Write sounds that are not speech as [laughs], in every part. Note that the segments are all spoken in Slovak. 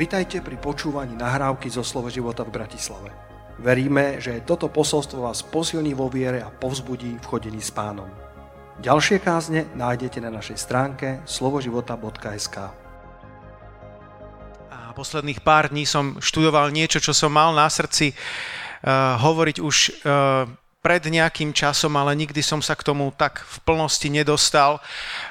Vitajte pri počúvaní nahrávky zo Slovo života v Bratislave. Veríme, že toto posolstvo vás posilní vo viere a povzbudí v chodení s pánom. Ďalšie kázne nájdete na našej stránke slovoživota.sk A posledných pár dní som študoval niečo, čo som mal na srdci uh, hovoriť už uh, pred nejakým časom, ale nikdy som sa k tomu tak v plnosti nedostal.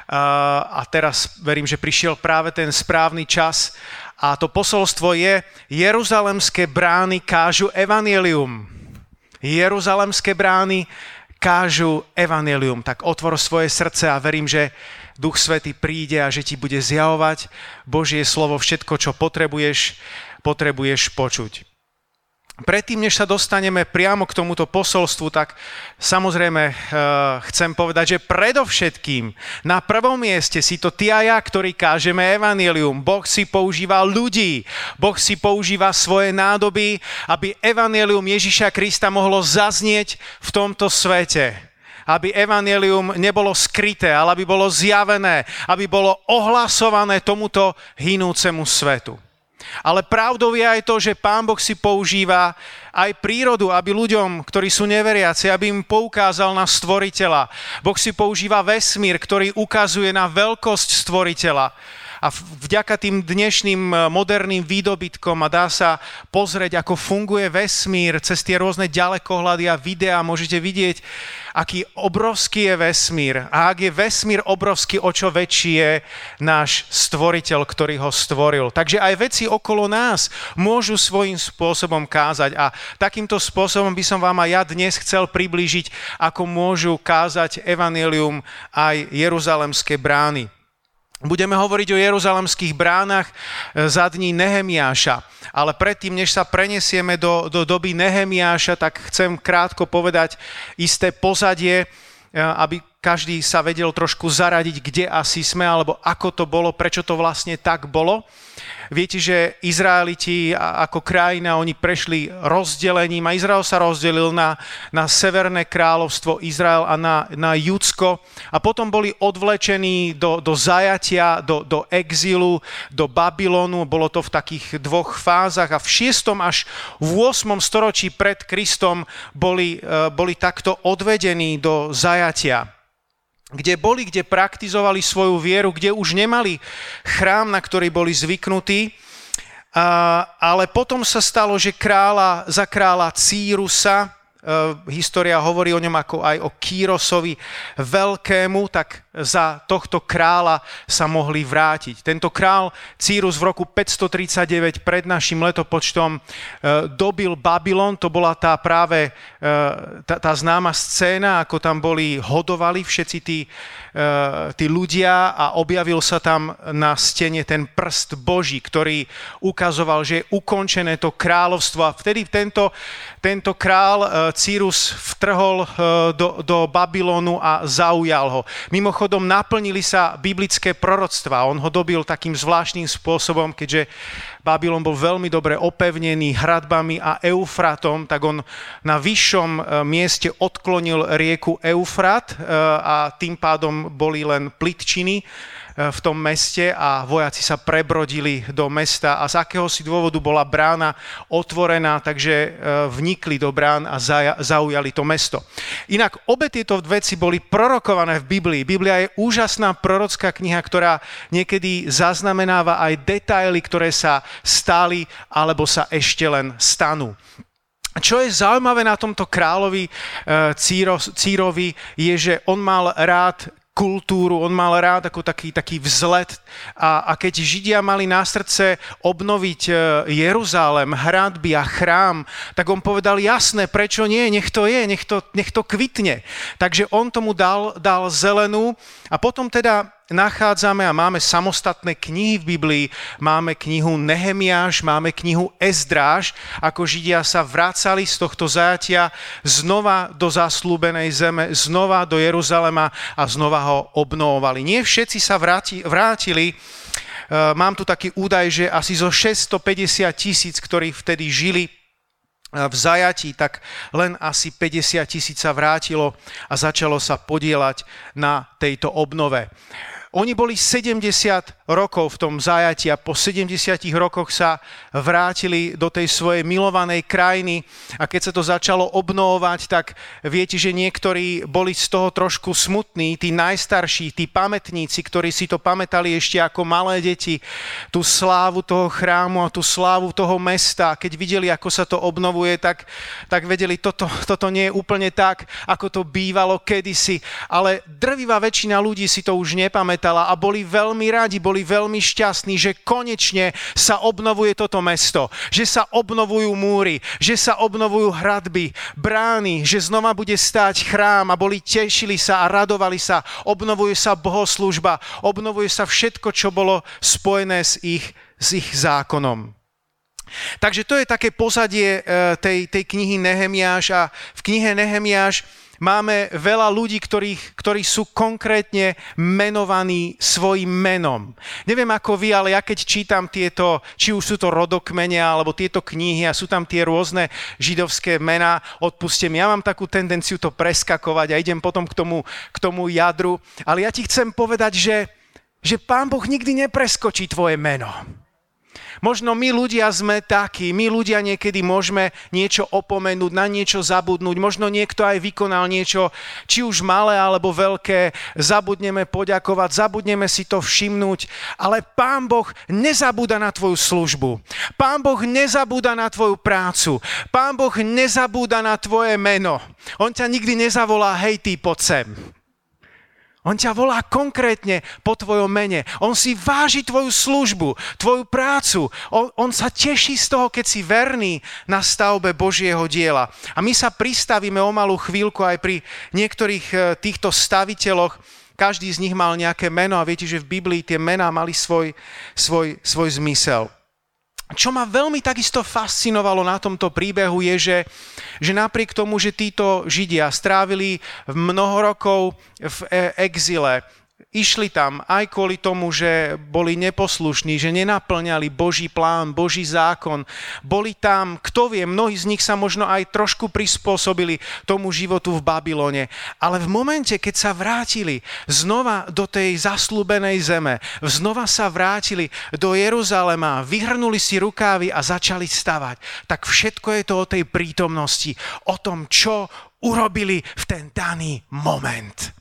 A teraz verím, že prišiel práve ten správny čas. A to posolstvo je, Jeruzalemské brány kážu evanelium. Jeruzalemské brány kážu evanelium. Tak otvor svoje srdce a verím, že Duch Svety príde a že ti bude zjavovať Božie slovo, všetko, čo potrebuješ, potrebuješ počuť. Predtým, než sa dostaneme priamo k tomuto posolstvu, tak samozrejme uh, chcem povedať, že predovšetkým na prvom mieste si to ty a ja, ktorý kážeme evanelium. Boh si používa ľudí, Boh si používa svoje nádoby, aby evanelium Ježiša Krista mohlo zaznieť v tomto svete aby evanelium nebolo skryté, ale aby bolo zjavené, aby bolo ohlasované tomuto hynúcemu svetu. Ale pravdou je aj to, že Pán Boh si používa aj prírodu, aby ľuďom, ktorí sú neveriaci, aby im poukázal na stvoriteľa. Boh si používa vesmír, ktorý ukazuje na veľkosť stvoriteľa. A vďaka tým dnešným eh, moderným výdobytkom a dá sa pozrieť, ako funguje vesmír cez tie rôzne ďalekohľady a videá, môžete vidieť, aký obrovský je vesmír. A ak je vesmír obrovský, o čo väčší je náš stvoriteľ, ktorý ho stvoril. Takže aj veci okolo nás môžu svojím spôsobom kázať. A takýmto spôsobom by som vám aj ja dnes chcel priblížiť, ako môžu kázať evanelium aj Jeruzalemské brány. Budeme hovoriť o jeruzalemských bránach e, za dní Nehemiáša. Ale predtým, než sa prenesieme do, do doby Nehemiáša, tak chcem krátko povedať isté pozadie, e, aby každý sa vedel trošku zaradiť, kde asi sme, alebo ako to bolo, prečo to vlastne tak bolo. Viete, že Izraeliti ako krajina, oni prešli rozdelením a Izrael sa rozdelil na, na severné kráľovstvo Izrael a na, na Judsko a potom boli odvlečení do, do zajatia, do, do exílu, do Babylonu. Bolo to v takých dvoch fázach a v 6. až v 8. storočí pred Kristom boli, e, boli takto odvedení do zajatia kde boli, kde praktizovali svoju vieru, kde už nemali chrám, na ktorý boli zvyknutí, ale potom sa stalo, že kráľa, za kráľa Círusa, Eh, história hovorí o ňom ako aj o Kýrosovi veľkému, tak za tohto kráľa sa mohli vrátiť. Tento král Círus v roku 539 pred našim letopočtom eh, dobil Babylon, to bola tá práve eh, tá, tá známa scéna, ako tam boli hodovali všetci tí, tí ľudia a objavil sa tam na stene ten prst Boží, ktorý ukazoval, že je ukončené to kráľovstvo a vtedy tento, tento král Cyrus vtrhol do, do Babylonu a zaujal ho. Mimochodom naplnili sa biblické proroctva. On ho dobil takým zvláštnym spôsobom, keďže Babylon bol veľmi dobre opevnený hradbami a Eufratom, tak on na vyššom eh, mieste odklonil rieku Eufrat eh, a tým pádom boli len plitčiny E, v tom meste a vojaci sa prebrodili do mesta a z akéhosi dôvodu bola brána otvorená, takže e, vnikli do brán a zaujali to mesto. Inak obe tieto veci boli prorokované v Biblii. Biblia je úžasná prorocká kniha, ktorá niekedy zaznamenáva aj detaily, ktoré sa stali alebo sa ešte len stanú. Čo je zaujímavé na tomto kráľovi e, Círovi, je, že on mal rád kultúru, on mal rád ako taký, taký vzlet. A, a keď Židia mali na srdce obnoviť e, Jeruzálem, hradby a chrám, tak on povedal jasné, prečo nie, nech to je, nech to, nech to kvitne. Takže on tomu dal, dal zelenú. A potom teda nachádzame a máme samostatné knihy v Biblii. Máme knihu Nehemiáš, máme knihu Ezdráž, ako Židia sa vracali z tohto zajatia znova do zaslúbenej zeme, znova do Jeruzalema a znova ho obnovovali. Nie všetci sa vráti, vrátili, e, mám tu taký údaj, že asi zo 650 tisíc, ktorí vtedy žili v zajatí, tak len asi 50 tisíc sa vrátilo a začalo sa podielať na tejto obnove. Oni boli 70 rokov v tom zajati a po 70 rokoch sa vrátili do tej svojej milovanej krajiny a keď sa to začalo obnovovať, tak viete, že niektorí boli z toho trošku smutní, tí najstarší, tí pamätníci, ktorí si to pamätali ešte ako malé deti, tú slávu toho chrámu a tú slávu toho mesta. Keď videli, ako sa to obnovuje, tak, tak vedeli, toto, toto nie je úplne tak, ako to bývalo kedysi, ale drvivá väčšina ľudí si to už nepamätá pamätala a boli veľmi radi, boli veľmi šťastní, že konečne sa obnovuje toto mesto, že sa obnovujú múry, že sa obnovujú hradby, brány, že znova bude stáť chrám a boli tešili sa a radovali sa, obnovuje sa bohoslužba, obnovuje sa všetko, čo bolo spojené s ich, s ich zákonom. Takže to je také pozadie eh, tej, tej knihy Nehemiáš a v knihe Nehemiáš máme veľa ľudí, ktorých, ktorí sú konkrétne menovaní svojim menom. Neviem ako vy, ale ja keď čítam tieto, či už sú to rodokmenia, alebo tieto knihy a sú tam tie rôzne židovské mená, odpustím, ja mám takú tendenciu to preskakovať a idem potom k tomu, k tomu jadru. Ale ja ti chcem povedať, že, že Pán Boh nikdy nepreskočí tvoje meno. Možno my ľudia sme takí, my ľudia niekedy môžeme niečo opomenúť, na niečo zabudnúť, možno niekto aj vykonal niečo, či už malé alebo veľké, zabudneme poďakovať, zabudneme si to všimnúť, ale Pán Boh nezabúda na tvoju službu. Pán Boh nezabúda na tvoju prácu. Pán Boh nezabúda na tvoje meno. On ťa nikdy nezavolá, hej, ty, poď sem. On ťa volá konkrétne po tvojom mene. On si váži tvoju službu, tvoju prácu. On, on sa teší z toho, keď si verný na stavbe Božieho diela. A my sa pristavíme o malú chvíľku aj pri niektorých e, týchto staviteľoch. Každý z nich mal nejaké meno a viete, že v Biblii tie mená mali svoj, svoj, svoj zmysel. Čo ma veľmi takisto fascinovalo na tomto príbehu je, že, že napriek tomu, že títo Židia strávili mnoho rokov v e, exile, išli tam aj kvôli tomu, že boli neposlušní, že nenaplňali Boží plán, Boží zákon. Boli tam, kto vie, mnohí z nich sa možno aj trošku prispôsobili tomu životu v Babylone. Ale v momente, keď sa vrátili znova do tej zaslúbenej zeme, znova sa vrátili do Jeruzalema, vyhrnuli si rukávy a začali stavať, tak všetko je to o tej prítomnosti, o tom, čo urobili v ten daný moment.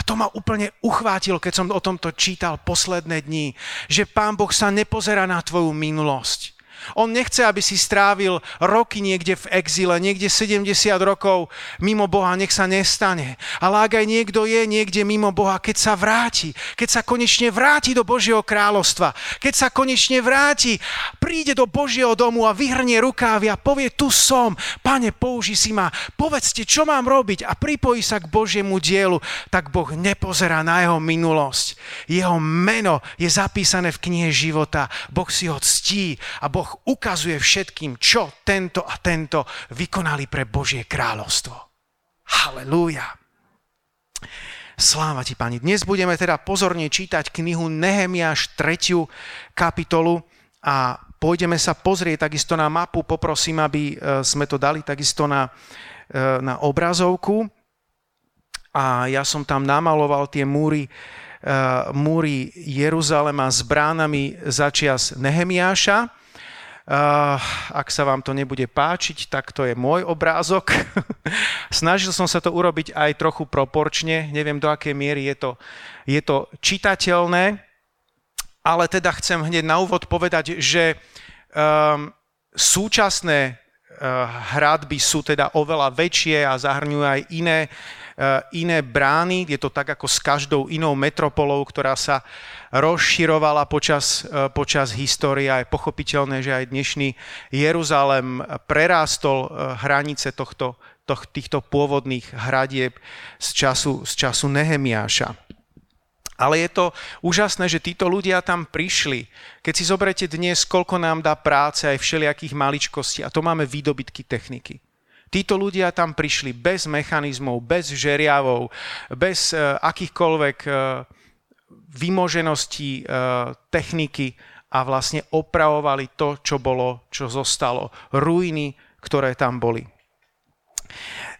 A to ma úplne uchvátilo, keď som o tomto čítal posledné dni, že Pán Boh sa nepozerá na tvoju minulosť. On nechce, aby si strávil roky niekde v exile, niekde 70 rokov mimo Boha, nech sa nestane. Ale ak aj niekto je niekde mimo Boha, keď sa vráti, keď sa konečne vráti do Božieho kráľovstva, keď sa konečne vráti, príde do Božieho domu a vyhrnie rukávy a povie, tu som, pane, použi si ma, povedzte, čo mám robiť a pripojí sa k Božiemu dielu, tak Boh nepozerá na jeho minulosť. Jeho meno je zapísané v knihe života. Boh si ho ctí a Boh Ukazuje všetkým, čo tento a tento vykonali pre Božie kráľovstvo. Halelúja. Sláva ti, Pani. Dnes budeme teda pozorne čítať knihu Nehemiáš 3. kapitolu a pôjdeme sa pozrieť takisto na mapu. Poprosím, aby e, sme to dali takisto na, e, na obrazovku. A ja som tam namaloval tie múry, e, múry Jeruzalema s bránami začias Nehemiáša. Uh, ak sa vám to nebude páčiť, tak to je môj obrázok. [laughs] Snažil som sa to urobiť aj trochu proporčne, neviem do akej miery je to, je to čitateľné, ale teda chcem hneď na úvod povedať, že um, súčasné uh, hradby sú teda oveľa väčšie a zahrňujú aj iné, iné brány. Je to tak ako s každou inou metropolou, ktorá sa rozširovala počas, e, počas histórie a je pochopiteľné, že aj dnešný Jeruzalem prerástol e, hranice tohto, toh, týchto pôvodných hradieb z času, z času Nehemiáša. Ale je to úžasné, že títo ľudia tam prišli. Keď si zoberete dnes, koľko nám dá práce aj všelijakých maličkostí, a to máme výdobytky techniky. Títo ľudia tam prišli bez mechanizmov, bez žeriavov, bez uh, akýchkoľvek uh, vymoženosti e, techniky a vlastne opravovali to, čo bolo, čo zostalo. Ruiny, ktoré tam boli.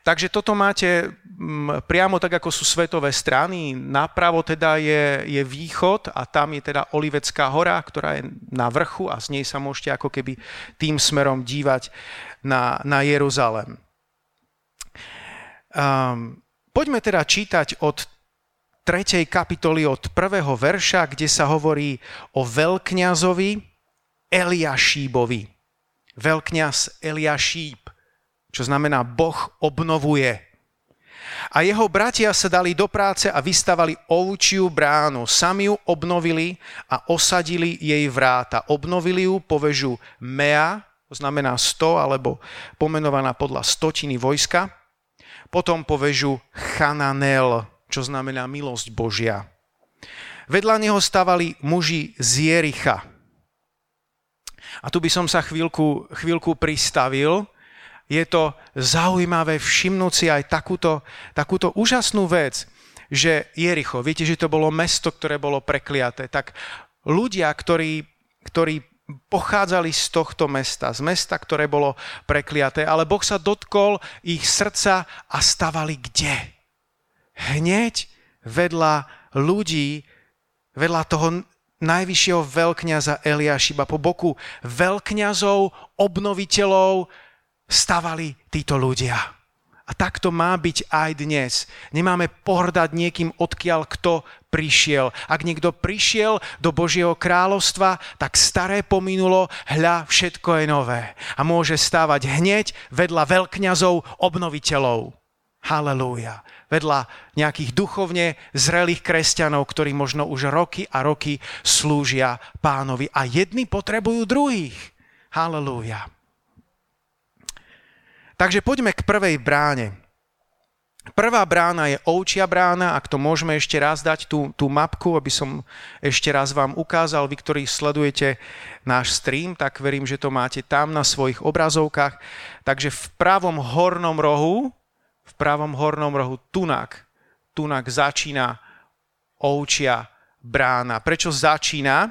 Takže toto máte mm, priamo tak, ako sú svetové strany. Napravo teda je, je východ a tam je teda Olivecká hora, ktorá je na vrchu a z nej sa môžete ako keby tým smerom dívať na, na Jeruzalem. Um, poďme teda čítať od 3. kapitoly od prvého verša, kde sa hovorí o veľkňazovi Eliašíbovi. Veľkňaz Eliašíb čo znamená Boh obnovuje. A jeho bratia sa dali do práce a vystavali ovčiu bránu. Sami ju obnovili a osadili jej vráta. Obnovili ju povežu Mea, to znamená 100, alebo pomenovaná podľa stotiny vojska. Potom povežu Chananel, čo znamená milosť Božia. Vedľa neho stavali muži z Jericha. A tu by som sa chvíľku, chvíľku pristavil, je to zaujímavé všimnúť si aj takúto, takúto úžasnú vec, že Jericho, viete, že to bolo mesto, ktoré bolo prekliaté, tak ľudia, ktorí, ktorí pochádzali z tohto mesta, z mesta, ktoré bolo prekliaté, ale Boh sa dotkol ich srdca a stavali kde? Hneď vedľa ľudí, vedľa toho najvyššieho veľkňaza Eliášiba, po boku veľkňazov, obnoviteľov, stavali títo ľudia. A tak to má byť aj dnes. Nemáme pohrdať niekým, odkiaľ kto prišiel. Ak niekto prišiel do Božieho kráľovstva, tak staré pominulo, hľa, všetko je nové. A môže stávať hneď vedľa veľkňazov, obnoviteľov. Halelúja. Vedľa nejakých duchovne zrelých kresťanov, ktorí možno už roky a roky slúžia pánovi. A jedni potrebujú druhých. Halelúja. Takže poďme k prvej bráne. Prvá brána je ovčia brána, ak to môžeme ešte raz dať tú, tú mapku, aby som ešte raz vám ukázal, vy, ktorí sledujete náš stream, tak verím, že to máte tam na svojich obrazovkách. Takže v pravom hornom rohu, v pravom hornom rohu tunak, tunak začína ovčia brána. Prečo začína?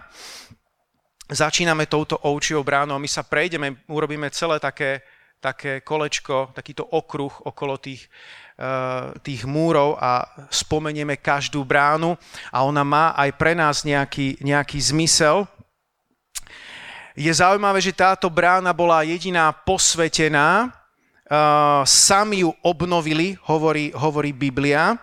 Začíname touto ovčiou bránou a my sa prejdeme, urobíme celé také také kolečko, takýto okruh okolo tých, uh, tých múrov a spomenieme každú bránu a ona má aj pre nás nejaký, nejaký zmysel. Je zaujímavé, že táto brána bola jediná posvetená, uh, sami ju obnovili, hovorí, hovorí Biblia, uh,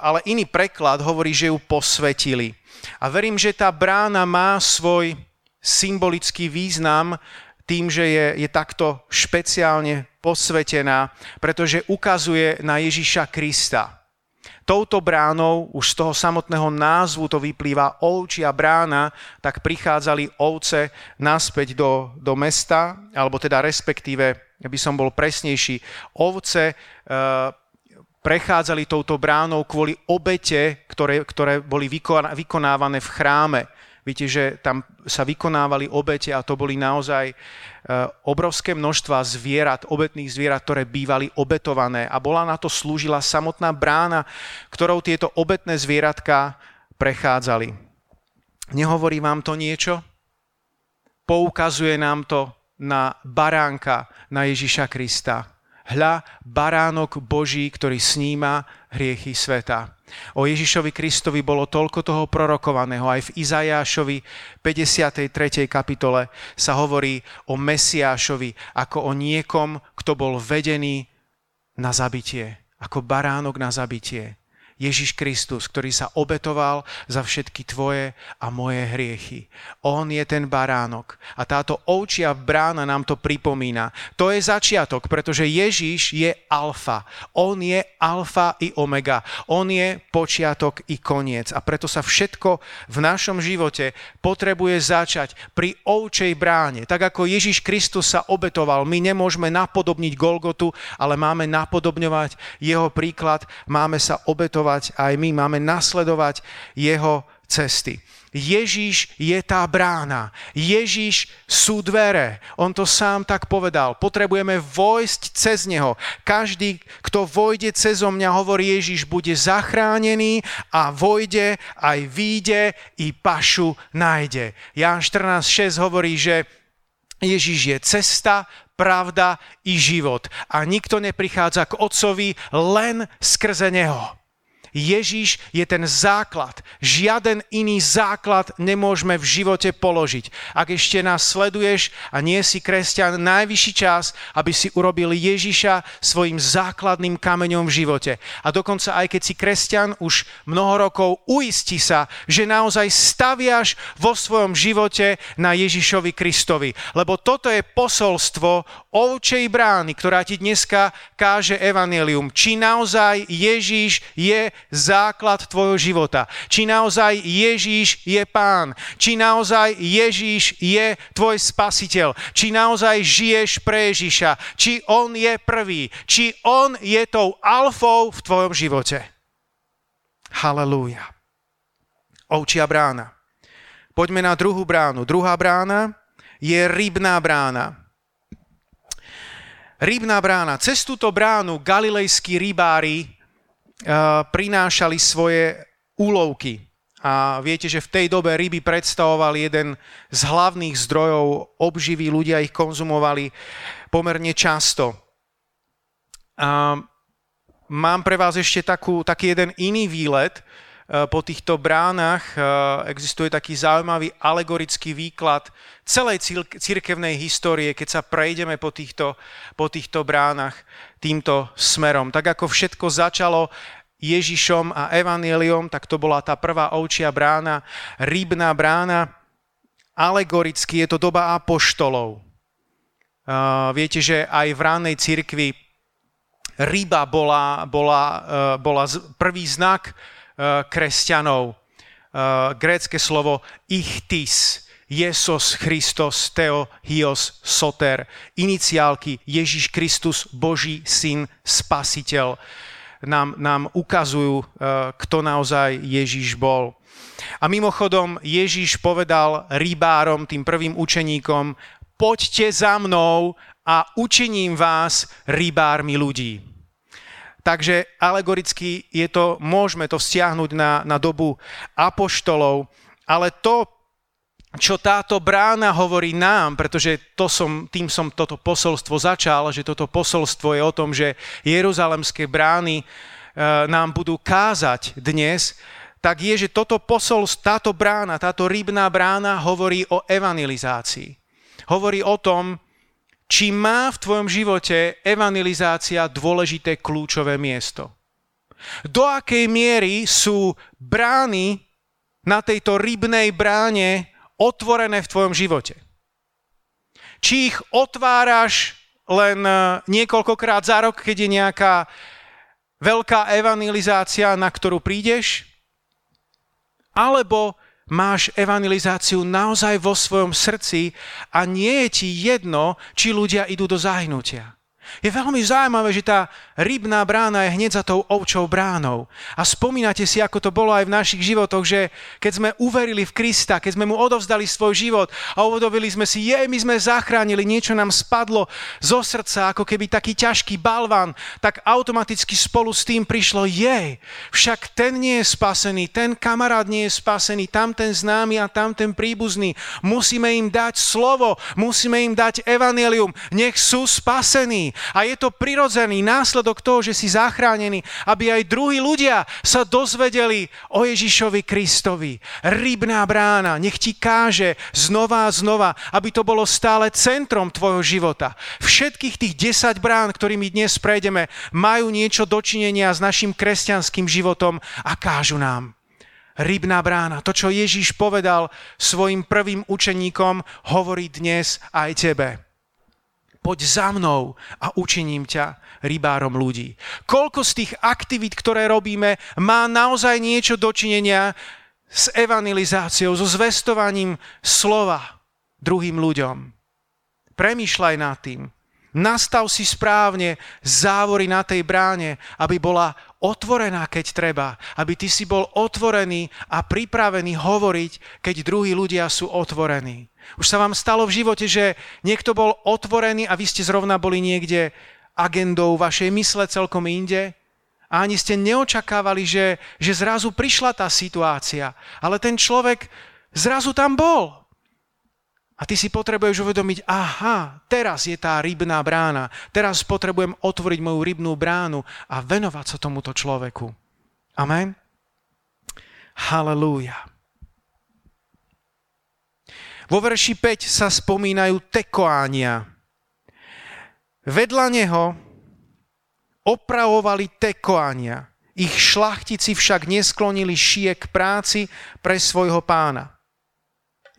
ale iný preklad hovorí, že ju posvetili. A verím, že tá brána má svoj symbolický význam, tým, že je, je takto špeciálne posvetená, pretože ukazuje na Ježiša Krista. Touto bránou, už z toho samotného názvu to vyplýva ovčia brána, tak prichádzali ovce naspäť do, do mesta, alebo teda respektíve, aby som bol presnejší, ovce e, prechádzali touto bránou kvôli obete, ktoré, ktoré boli vykonávané v chráme. Viete, že tam sa vykonávali obete a to boli naozaj e, obrovské množstva zvierat, obetných zvierat, ktoré bývali obetované a bola na to slúžila samotná brána, ktorou tieto obetné zvieratka prechádzali. Nehovorí vám to niečo? Poukazuje nám to na baránka, na Ježiša Krista. Hľa, baránok Boží, ktorý sníma hriechy sveta. O Ježišovi Kristovi bolo toľko toho prorokovaného. Aj v Izajášovi 53. kapitole sa hovorí o Mesiášovi ako o niekom, kto bol vedený na zabitie, ako baránok na zabitie. Ježiš Kristus, ktorý sa obetoval za všetky tvoje a moje hriechy. On je ten baránok. A táto ovčia brána nám to pripomína. To je začiatok, pretože Ježiš je alfa. On je alfa i omega. On je počiatok i koniec. A preto sa všetko v našom živote potrebuje začať pri ovčej bráne. Tak ako Ježiš Kristus sa obetoval, my nemôžeme napodobniť Golgotu, ale máme napodobňovať jeho príklad, máme sa obetovať nasledovať aj my, máme nasledovať jeho cesty. Ježíš je tá brána. Ježíš sú dvere. On to sám tak povedal. Potrebujeme vojsť cez neho. Každý, kto vojde cez mňa, hovorí Ježíš, bude zachránený a vojde, aj výjde, i pašu nájde. Ján 14.6 hovorí, že Ježíš je cesta, pravda i život. A nikto neprichádza k Otcovi len skrze Neho. Ježíš je ten základ. Žiaden iný základ nemôžeme v živote položiť. Ak ešte nás sleduješ a nie si kresťan, najvyšší čas, aby si urobil Ježiša svojim základným kameňom v živote. A dokonca aj keď si kresťan už mnoho rokov, uisti sa, že naozaj staviaš vo svojom živote na Ježišovi Kristovi. Lebo toto je posolstvo ovčej brány, ktorá ti dneska káže evanelium. Či naozaj Ježíš je základ tvojho života. Či naozaj Ježíš je pán. Či naozaj Ježíš je tvoj spasiteľ. Či naozaj žiješ pre Ježíša. Či on je prvý. Či on je tou alfou v tvojom živote. Halelúja. Ovčia brána. Poďme na druhú bránu. Druhá brána je rybná brána. Rybná brána. Cez túto bránu galilejskí rybári prinášali svoje úlovky. A viete, že v tej dobe ryby predstavovali jeden z hlavných zdrojov obživy, ľudia ich konzumovali pomerne často. A mám pre vás ešte takú, taký jeden iný výlet. E, po týchto bránach e, existuje taký zaujímavý alegorický výklad celej církevnej histórie, keď sa prejdeme po týchto, po týchto bránach týmto smerom. Tak ako všetko začalo Ježišom a Evangeliom, tak to bola tá prvá ovčia brána, rybná brána. Alegoricky je to doba apoštolov. Uh, viete, že aj v rannej cirkvi ryba bola, bola, bola prvý znak kresťanov. Grécke slovo ichtis, Jesus Christos Theo Hios Soter, iniciálky Ježiš Kristus, Boží syn, spasiteľ, nám, nám ukazujú, uh, kto naozaj Ježiš bol. A mimochodom Ježiš povedal rybárom, tým prvým učeníkom, poďte za mnou a učiním vás rybármi ľudí. Takže alegoricky je to, môžeme to vzťahnuť na, na dobu apoštolov, ale to, čo táto brána hovorí nám, pretože to som, tým som toto posolstvo začal, že toto posolstvo je o tom, že jeruzalemské brány e, nám budú kázať dnes, tak je, že toto posolstvo, táto brána, táto rybná brána hovorí o evangelizácii. Hovorí o tom, či má v tvojom živote evangelizácia dôležité kľúčové miesto. Do akej miery sú brány na tejto rybnej bráne otvorené v tvojom živote. Či ich otváraš len e, niekoľkokrát za rok, keď je nejaká veľká evangelizácia, na ktorú prídeš, alebo máš evangelizáciu naozaj vo svojom srdci a nie je ti jedno, či ľudia idú do zahnutia. Je veľmi zaujímavé, že tá rybná brána je hneď za tou ovčou bránou. A spomínate si, ako to bolo aj v našich životoch, že keď sme uverili v Krista, keď sme mu odovzdali svoj život a uvedomili sme si, je, my sme zachránili, niečo nám spadlo zo srdca, ako keby taký ťažký balvan, tak automaticky spolu s tým prišlo, je, však ten nie je spasený, ten kamarát nie je spasený, tam ten známy a tam ten príbuzný. Musíme im dať slovo, musíme im dať evanelium, nech sú spasení. A je to prirodzený následok toho, že si zachránený, aby aj druhí ľudia sa dozvedeli o Ježišovi Kristovi. Rybná brána, nech ti káže znova a znova, aby to bolo stále centrom tvojho života. Všetkých tých 10 brán, ktorými dnes prejdeme, majú niečo dočinenia s našim kresťanským životom a kážu nám. Rybná brána, to, čo Ježíš povedal svojim prvým učeníkom, hovorí dnes aj tebe poď za mnou a učiním ťa rybárom ľudí. Koľko z tých aktivít, ktoré robíme, má naozaj niečo dočinenia s evangelizáciou, so zvestovaním slova druhým ľuďom. Premýšľaj nad tým. Nastav si správne závory na tej bráne, aby bola otvorená, keď treba. Aby ty si bol otvorený a pripravený hovoriť, keď druhí ľudia sú otvorení. Už sa vám stalo v živote, že niekto bol otvorený a vy ste zrovna boli niekde agendou vašej mysle celkom inde? A ani ste neočakávali, že, že zrazu prišla tá situácia. Ale ten človek zrazu tam bol. A ty si potrebuješ uvedomiť, aha, teraz je tá rybná brána, teraz potrebujem otvoriť moju rybnú bránu a venovať sa tomuto človeku. Amen? Halelúja. Vo verši 5 sa spomínajú tekoánia. Vedľa neho opravovali tekoánia. Ich šlachtici však nesklonili šie k práci pre svojho pána.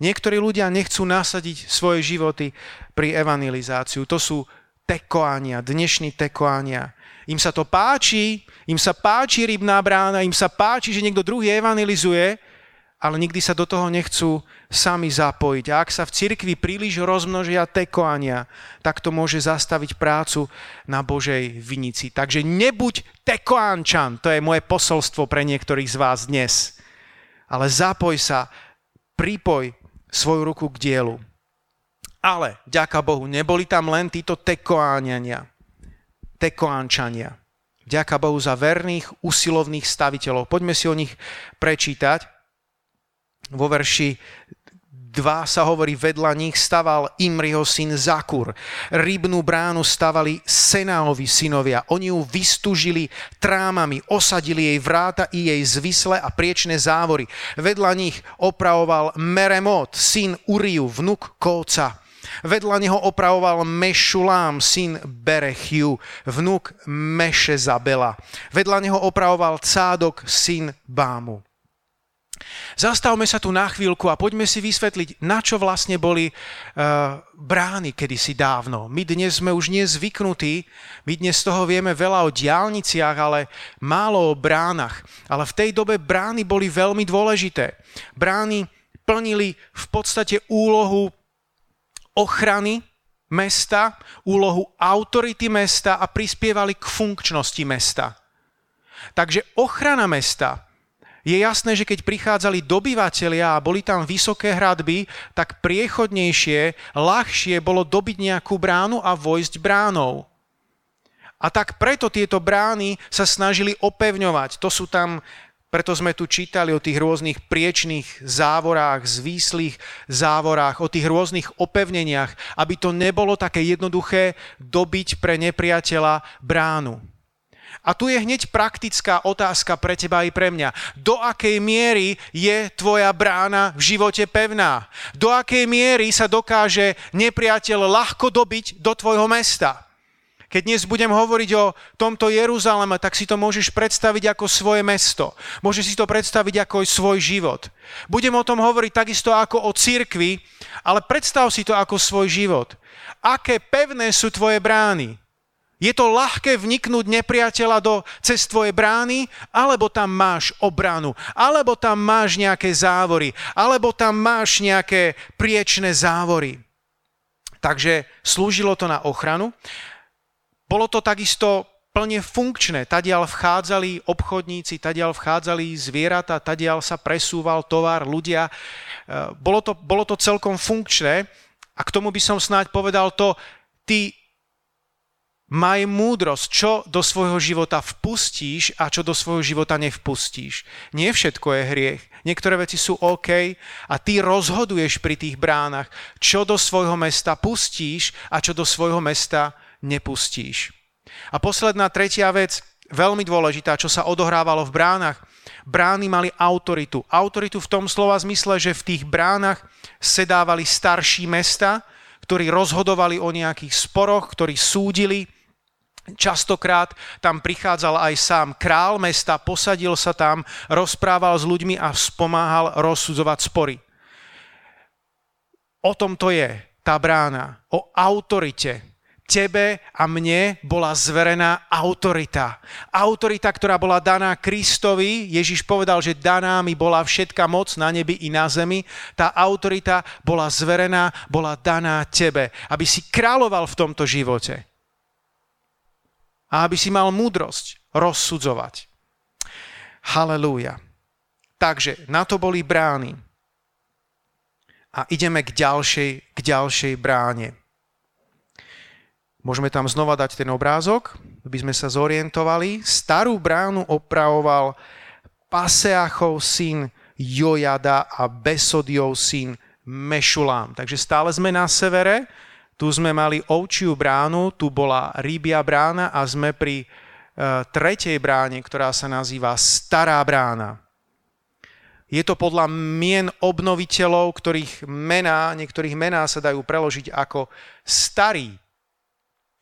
Niektorí ľudia nechcú nasadiť svoje životy pri evangelizáciu. To sú tekoania, dnešní tekoania. Im sa to páči, im sa páči rybná brána, im sa páči, že niekto druhý evangelizuje, ale nikdy sa do toho nechcú sami zapojiť. A ak sa v cirkvi príliš rozmnožia tekoania, tak to môže zastaviť prácu na Božej vinici. Takže nebuď tekoánčan, to je moje posolstvo pre niektorých z vás dnes. Ale zapoj sa, pripoj svoju ruku k dielu. Ale, ďaká Bohu, neboli tam len títo tekoáňania, tekoánčania. Ďaká Bohu za verných, usilovných staviteľov. Poďme si o nich prečítať. Vo verši 2 sa hovorí, vedľa nich staval Imriho syn Zakur. Rybnú bránu stavali Senáovi synovia. Oni ju vystúžili trámami, osadili jej vráta i jej zvisle a priečné závory. Vedľa nich opravoval Meremot, syn Uriu, vnuk Kóca. Vedľa neho opravoval Mešulám, syn Berechiu, vnuk Mešezabela. Vedľa neho opravoval Cádok, syn Bámu. Zastavme sa tu na chvíľku a poďme si vysvetliť, na čo vlastne boli uh, brány kedysi dávno. My dnes sme už nezvyknutí, my dnes toho vieme veľa o diálniciach, ale málo o bránach. Ale v tej dobe brány boli veľmi dôležité. Brány plnili v podstate úlohu ochrany mesta, úlohu autority mesta a prispievali k funkčnosti mesta. Takže ochrana mesta je jasné, že keď prichádzali dobyvatelia a boli tam vysoké hradby, tak priechodnejšie, ľahšie bolo dobiť nejakú bránu a vojsť bránou. A tak preto tieto brány sa snažili opevňovať. To sú tam, preto sme tu čítali o tých rôznych priečných závorách, zvíslých závorách, o tých rôznych opevneniach, aby to nebolo také jednoduché dobiť pre nepriateľa bránu. A tu je hneď praktická otázka pre teba i pre mňa. Do akej miery je tvoja brána v živote pevná? Do akej miery sa dokáže nepriateľ ľahko dobiť do tvojho mesta? Keď dnes budem hovoriť o tomto Jeruzaleme, tak si to môžeš predstaviť ako svoje mesto. Môžeš si to predstaviť ako svoj život. Budem o tom hovoriť takisto ako o cirkvi, ale predstav si to ako svoj život. Aké pevné sú tvoje brány? Je to ľahké vniknúť nepriateľa do, cez tvoje brány, alebo tam máš obranu, alebo tam máš nejaké závory, alebo tam máš nejaké priečné závory. Takže slúžilo to na ochranu. Bolo to takisto plne funkčné. Tadiaľ vchádzali obchodníci, tadiaľ vchádzali zvieratá, tadiaľ sa presúval tovar, ľudia. E, bolo to, bolo to celkom funkčné a k tomu by som snáď povedal to, ty Maj múdrosť, čo do svojho života vpustíš a čo do svojho života nevpustíš. Nie všetko je hriech. Niektoré veci sú OK a ty rozhoduješ pri tých bránach, čo do svojho mesta pustíš a čo do svojho mesta nepustíš. A posledná tretia vec, veľmi dôležitá, čo sa odohrávalo v bránach. Brány mali autoritu. Autoritu v tom slova zmysle, že v tých bránach sedávali starší mesta, ktorí rozhodovali o nejakých sporoch, ktorí súdili, Častokrát tam prichádzal aj sám král mesta, posadil sa tam, rozprával s ľuďmi a spomáhal rozsudzovať spory. O tom to je tá brána, o autorite. Tebe a mne bola zverená autorita. Autorita, ktorá bola daná Kristovi. Ježiš povedal, že daná mi bola všetka moc na nebi i na zemi. Tá autorita bola zverená, bola daná tebe, aby si kráľoval v tomto živote a aby si mal múdrosť rozsudzovať. Halelúja. Takže na to boli brány. A ideme k ďalšej, k ďalšej bráne. Môžeme tam znova dať ten obrázok, aby sme sa zorientovali. Starú bránu opravoval Paseachov syn Jojada a Besodiov syn Mešulám. Takže stále sme na severe, tu sme mali ovčiu bránu, tu bola rybia brána a sme pri uh, tretej bráne, ktorá sa nazýva Stará brána. Je to podľa mien obnoviteľov, ktorých mená, niektorých mená sa dajú preložiť ako starý.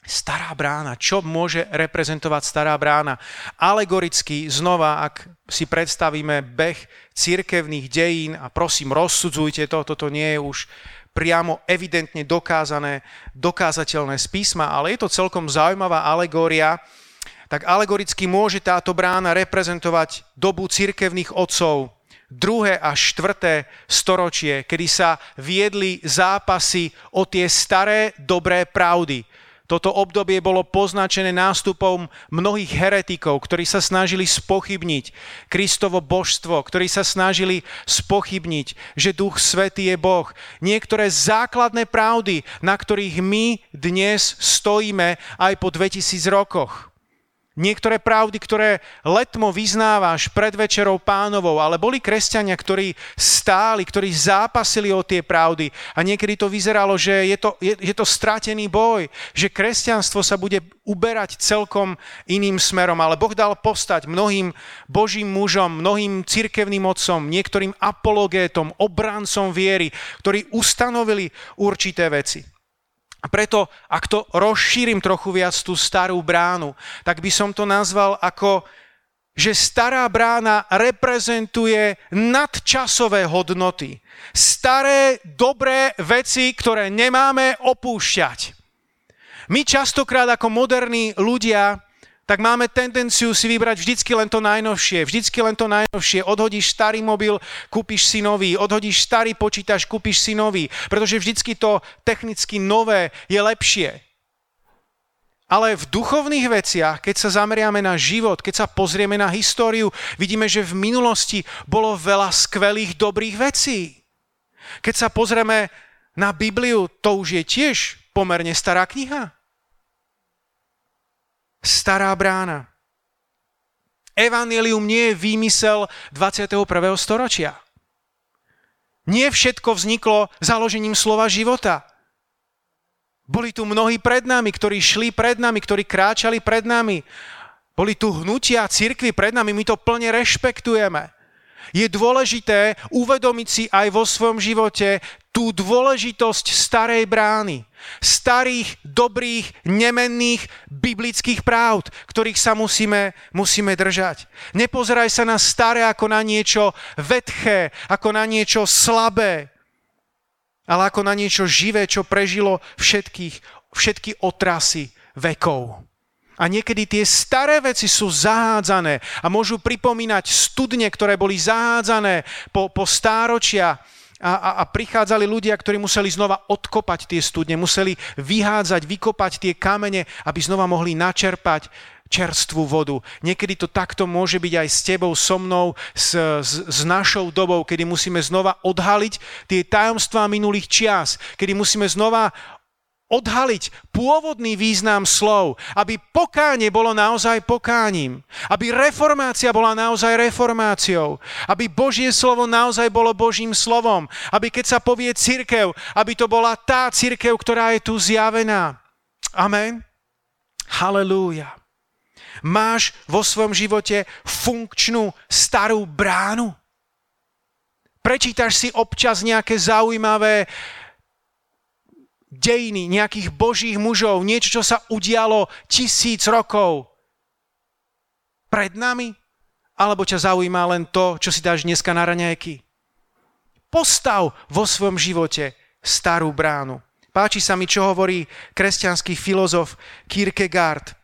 Stará brána. Čo môže reprezentovať stará brána? Alegoricky znova, ak si predstavíme beh cirkevných dejín a prosím, rozsudzujte to, toto nie je už priamo evidentne dokázané, dokázateľné z písma, ale je to celkom zaujímavá alegória, tak alegoricky môže táto brána reprezentovať dobu cirkevných otcov, druhé a štvrté storočie, kedy sa viedli zápasy o tie staré dobré pravdy. Toto obdobie bolo poznačené nástupom mnohých heretikov, ktorí sa snažili spochybniť Kristovo božstvo, ktorí sa snažili spochybniť, že Duch Svetý je Boh. Niektoré základné pravdy, na ktorých my dnes stojíme aj po 2000 rokoch. Niektoré pravdy, ktoré letmo vyznávaš pred večerou pánovou, ale boli kresťania, ktorí stáli, ktorí zápasili o tie pravdy a niekedy to vyzeralo, že je to, je, je to stratený boj, že kresťanstvo sa bude uberať celkom iným smerom, ale Boh dal postať mnohým božím mužom, mnohým cirkevným otcom, niektorým apologétom, obrancom viery, ktorí ustanovili určité veci. A preto, ak to rozšírim trochu viac tú starú bránu, tak by som to nazval ako, že stará brána reprezentuje nadčasové hodnoty. Staré, dobré veci, ktoré nemáme opúšťať. My častokrát ako moderní ľudia tak máme tendenciu si vybrať vždycky len to najnovšie, vždycky len to najnovšie. Odhodíš starý mobil, kúpiš si nový, odhodíš starý počítač, kúpiš si nový, pretože vždycky to technicky nové je lepšie. Ale v duchovných veciach, keď sa zameriame na život, keď sa pozrieme na históriu, vidíme, že v minulosti bolo veľa skvelých, dobrých vecí. Keď sa pozrieme na Bibliu, to už je tiež pomerne stará kniha stará brána. Evangelium nie je výmysel 21. storočia. Nie všetko vzniklo založením slova života. Boli tu mnohí pred nami, ktorí šli pred nami, ktorí kráčali pred nami. Boli tu hnutia cirkvy pred nami, my to plne rešpektujeme. Je dôležité uvedomiť si aj vo svojom živote tú dôležitosť starej brány. Starých, dobrých, nemenných biblických práv, ktorých sa musíme, musíme držať. Nepozeraj sa na staré ako na niečo vetché, ako na niečo slabé, ale ako na niečo živé, čo prežilo všetkých, všetky otrasy vekov. A niekedy tie staré veci sú zahádzané a môžu pripomínať studne, ktoré boli zahádzané po, po stáročia a, a, a prichádzali ľudia, ktorí museli znova odkopať tie studne, museli vyhádzať, vykopať tie kamene, aby znova mohli načerpať čerstvú vodu. Niekedy to takto môže byť aj s tebou, so mnou, s, s, s našou dobou, kedy musíme znova odhaliť tie tajomstvá minulých čias, kedy musíme znova odhaliť pôvodný význam slov, aby pokánie bolo naozaj pokáním, aby reformácia bola naozaj reformáciou, aby Božie slovo naozaj bolo Božím slovom, aby keď sa povie církev, aby to bola tá církev, ktorá je tu zjavená. Amen. Halelúja. Máš vo svojom živote funkčnú starú bránu? Prečítaš si občas nejaké zaujímavé dejiny nejakých božích mužov, niečo, čo sa udialo tisíc rokov pred nami? Alebo ťa zaujíma len to, čo si dáš dneska na raňajky? Postav vo svojom živote starú bránu. Páči sa mi, čo hovorí kresťanský filozof Kierkegaard.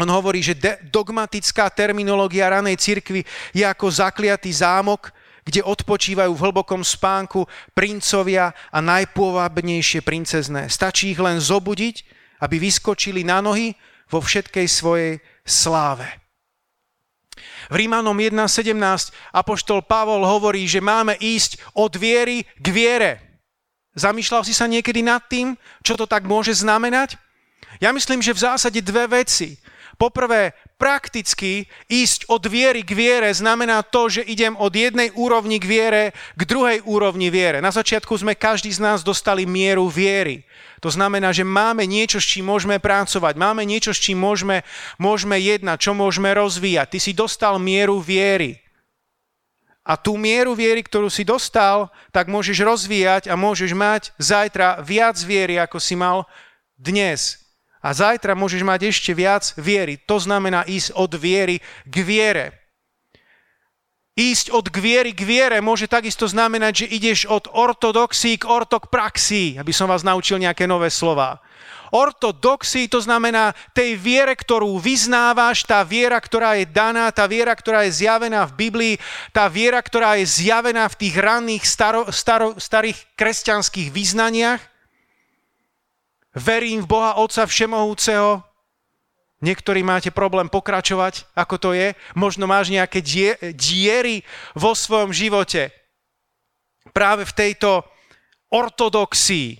On hovorí, že dogmatická terminológia ranej cirkvi je ako zakliatý zámok, kde odpočívajú v hlbokom spánku princovia a najpôvabnejšie princezné. Stačí ich len zobudiť, aby vyskočili na nohy vo všetkej svojej sláve. V Rímanom 1.17 apoštol Pavol hovorí, že máme ísť od viery k viere. Zamýšľal si sa niekedy nad tým, čo to tak môže znamenať? Ja myslím, že v zásade dve veci. Poprvé, prakticky ísť od viery k viere znamená to, že idem od jednej úrovni k viere k druhej úrovni viere. Na začiatku sme každý z nás dostali mieru viery. To znamená, že máme niečo, s čím môžeme pracovať, máme niečo, s čím môžeme, môžeme jednať, čo môžeme rozvíjať. Ty si dostal mieru viery. A tú mieru viery, ktorú si dostal, tak môžeš rozvíjať a môžeš mať zajtra viac viery, ako si mal dnes a zajtra môžeš mať ešte viac viery. To znamená ísť od viery k viere. Ísť od viery k viere môže takisto znamenať, že ideš od ortodoxí k ortokpraxii, aby som vás naučil nejaké nové slova. Ortodoxii to znamená tej viere, ktorú vyznávaš, tá viera, ktorá je daná, tá viera, ktorá je zjavená v Biblii, tá viera, ktorá je zjavená v tých ranných staro, staro, starých kresťanských vyznaniach verím v Boha Otca Všemohúceho. Niektorí máte problém pokračovať, ako to je. Možno máš nejaké diery vo svojom živote. Práve v tejto ortodoxii,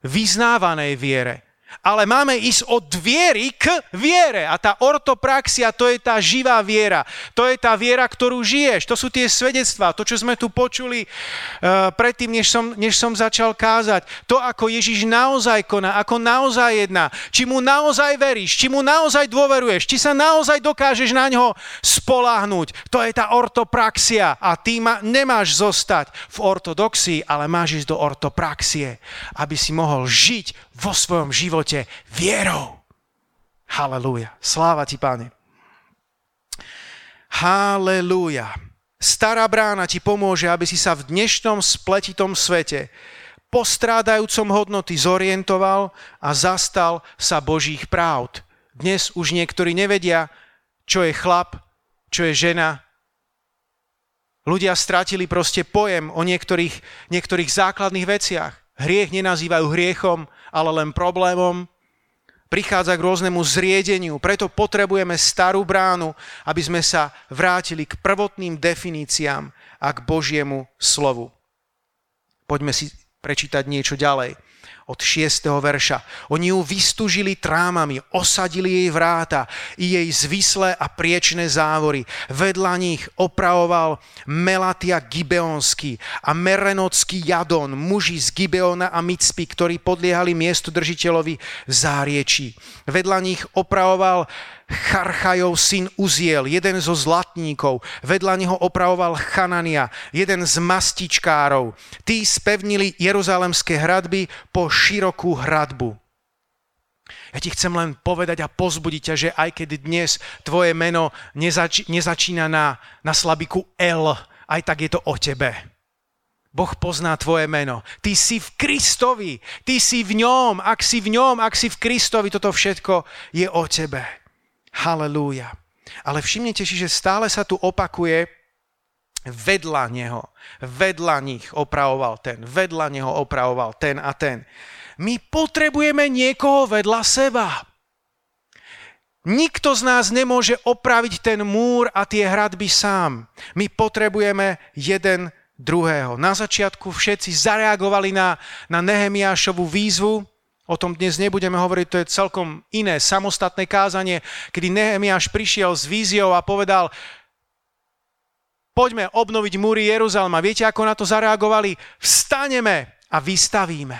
vyznávanej viere ale máme ísť od viery k viere. A tá ortopraxia, to je tá živá viera. To je tá viera, ktorú žiješ. To sú tie svedectvá, to, čo sme tu počuli uh, predtým, než som, než som začal kázať. To, ako Ježiš naozaj koná, ako naozaj jedná. Či mu naozaj veríš, či mu naozaj dôveruješ, či sa naozaj dokážeš na ňo spoláhnuť. To je tá ortopraxia. A ty ma, nemáš zostať v ortodoxii, ale máš ísť do ortopraxie, aby si mohol žiť vo svojom živote vierou. Halelúja. Sláva ti, páne. Halelúja. Stará brána ti pomôže, aby si sa v dnešnom spletitom svete postrádajúcom hodnoty zorientoval a zastal sa Božích právd. Dnes už niektorí nevedia, čo je chlap, čo je žena. Ľudia stratili proste pojem o niektorých, niektorých základných veciach. Hriech nenazývajú hriechom, ale len problémom. Prichádza k rôznemu zriedeniu, preto potrebujeme starú bránu, aby sme sa vrátili k prvotným definíciám a k Božiemu slovu. Poďme si prečítať niečo ďalej od 6. verša. Oni ju vystužili trámami, osadili jej vráta i jej zvislé a priečné závory. Vedľa nich opravoval Melatia Gibeonský a Merenocký Jadon, muži z Gibeona a Micpy, ktorí podliehali miestu držiteľovi v záriečí. Vedľa nich opravoval Charchajov syn Uziel, jeden zo zlatníkov, vedľa neho opravoval Chanania, jeden z mastičkárov. Tí spevnili jeruzalemské hradby po širokú hradbu. Ja ti chcem len povedať a pozbudiť ťa, že aj keď dnes tvoje meno nezač- nezačína na, na slabiku L, aj tak je to o tebe. Boh pozná tvoje meno. Ty si v Kristovi. Ty si v ňom. Ak si v ňom, ak si v Kristovi, toto všetko je o tebe. Halelúja. Ale všimnete si, že stále sa tu opakuje vedľa neho, vedľa nich opravoval ten, vedľa neho opravoval ten a ten. My potrebujeme niekoho vedľa seba. Nikto z nás nemôže opraviť ten múr a tie hradby sám. My potrebujeme jeden druhého. Na začiatku všetci zareagovali na, na Nehemiášovú výzvu, O tom dnes nebudeme hovoriť, to je celkom iné, samostatné kázanie, kedy Nehemiáš prišiel s víziou a povedal, poďme obnoviť múry Jeruzalema. Viete, ako na to zareagovali? Vstaneme a vystavíme.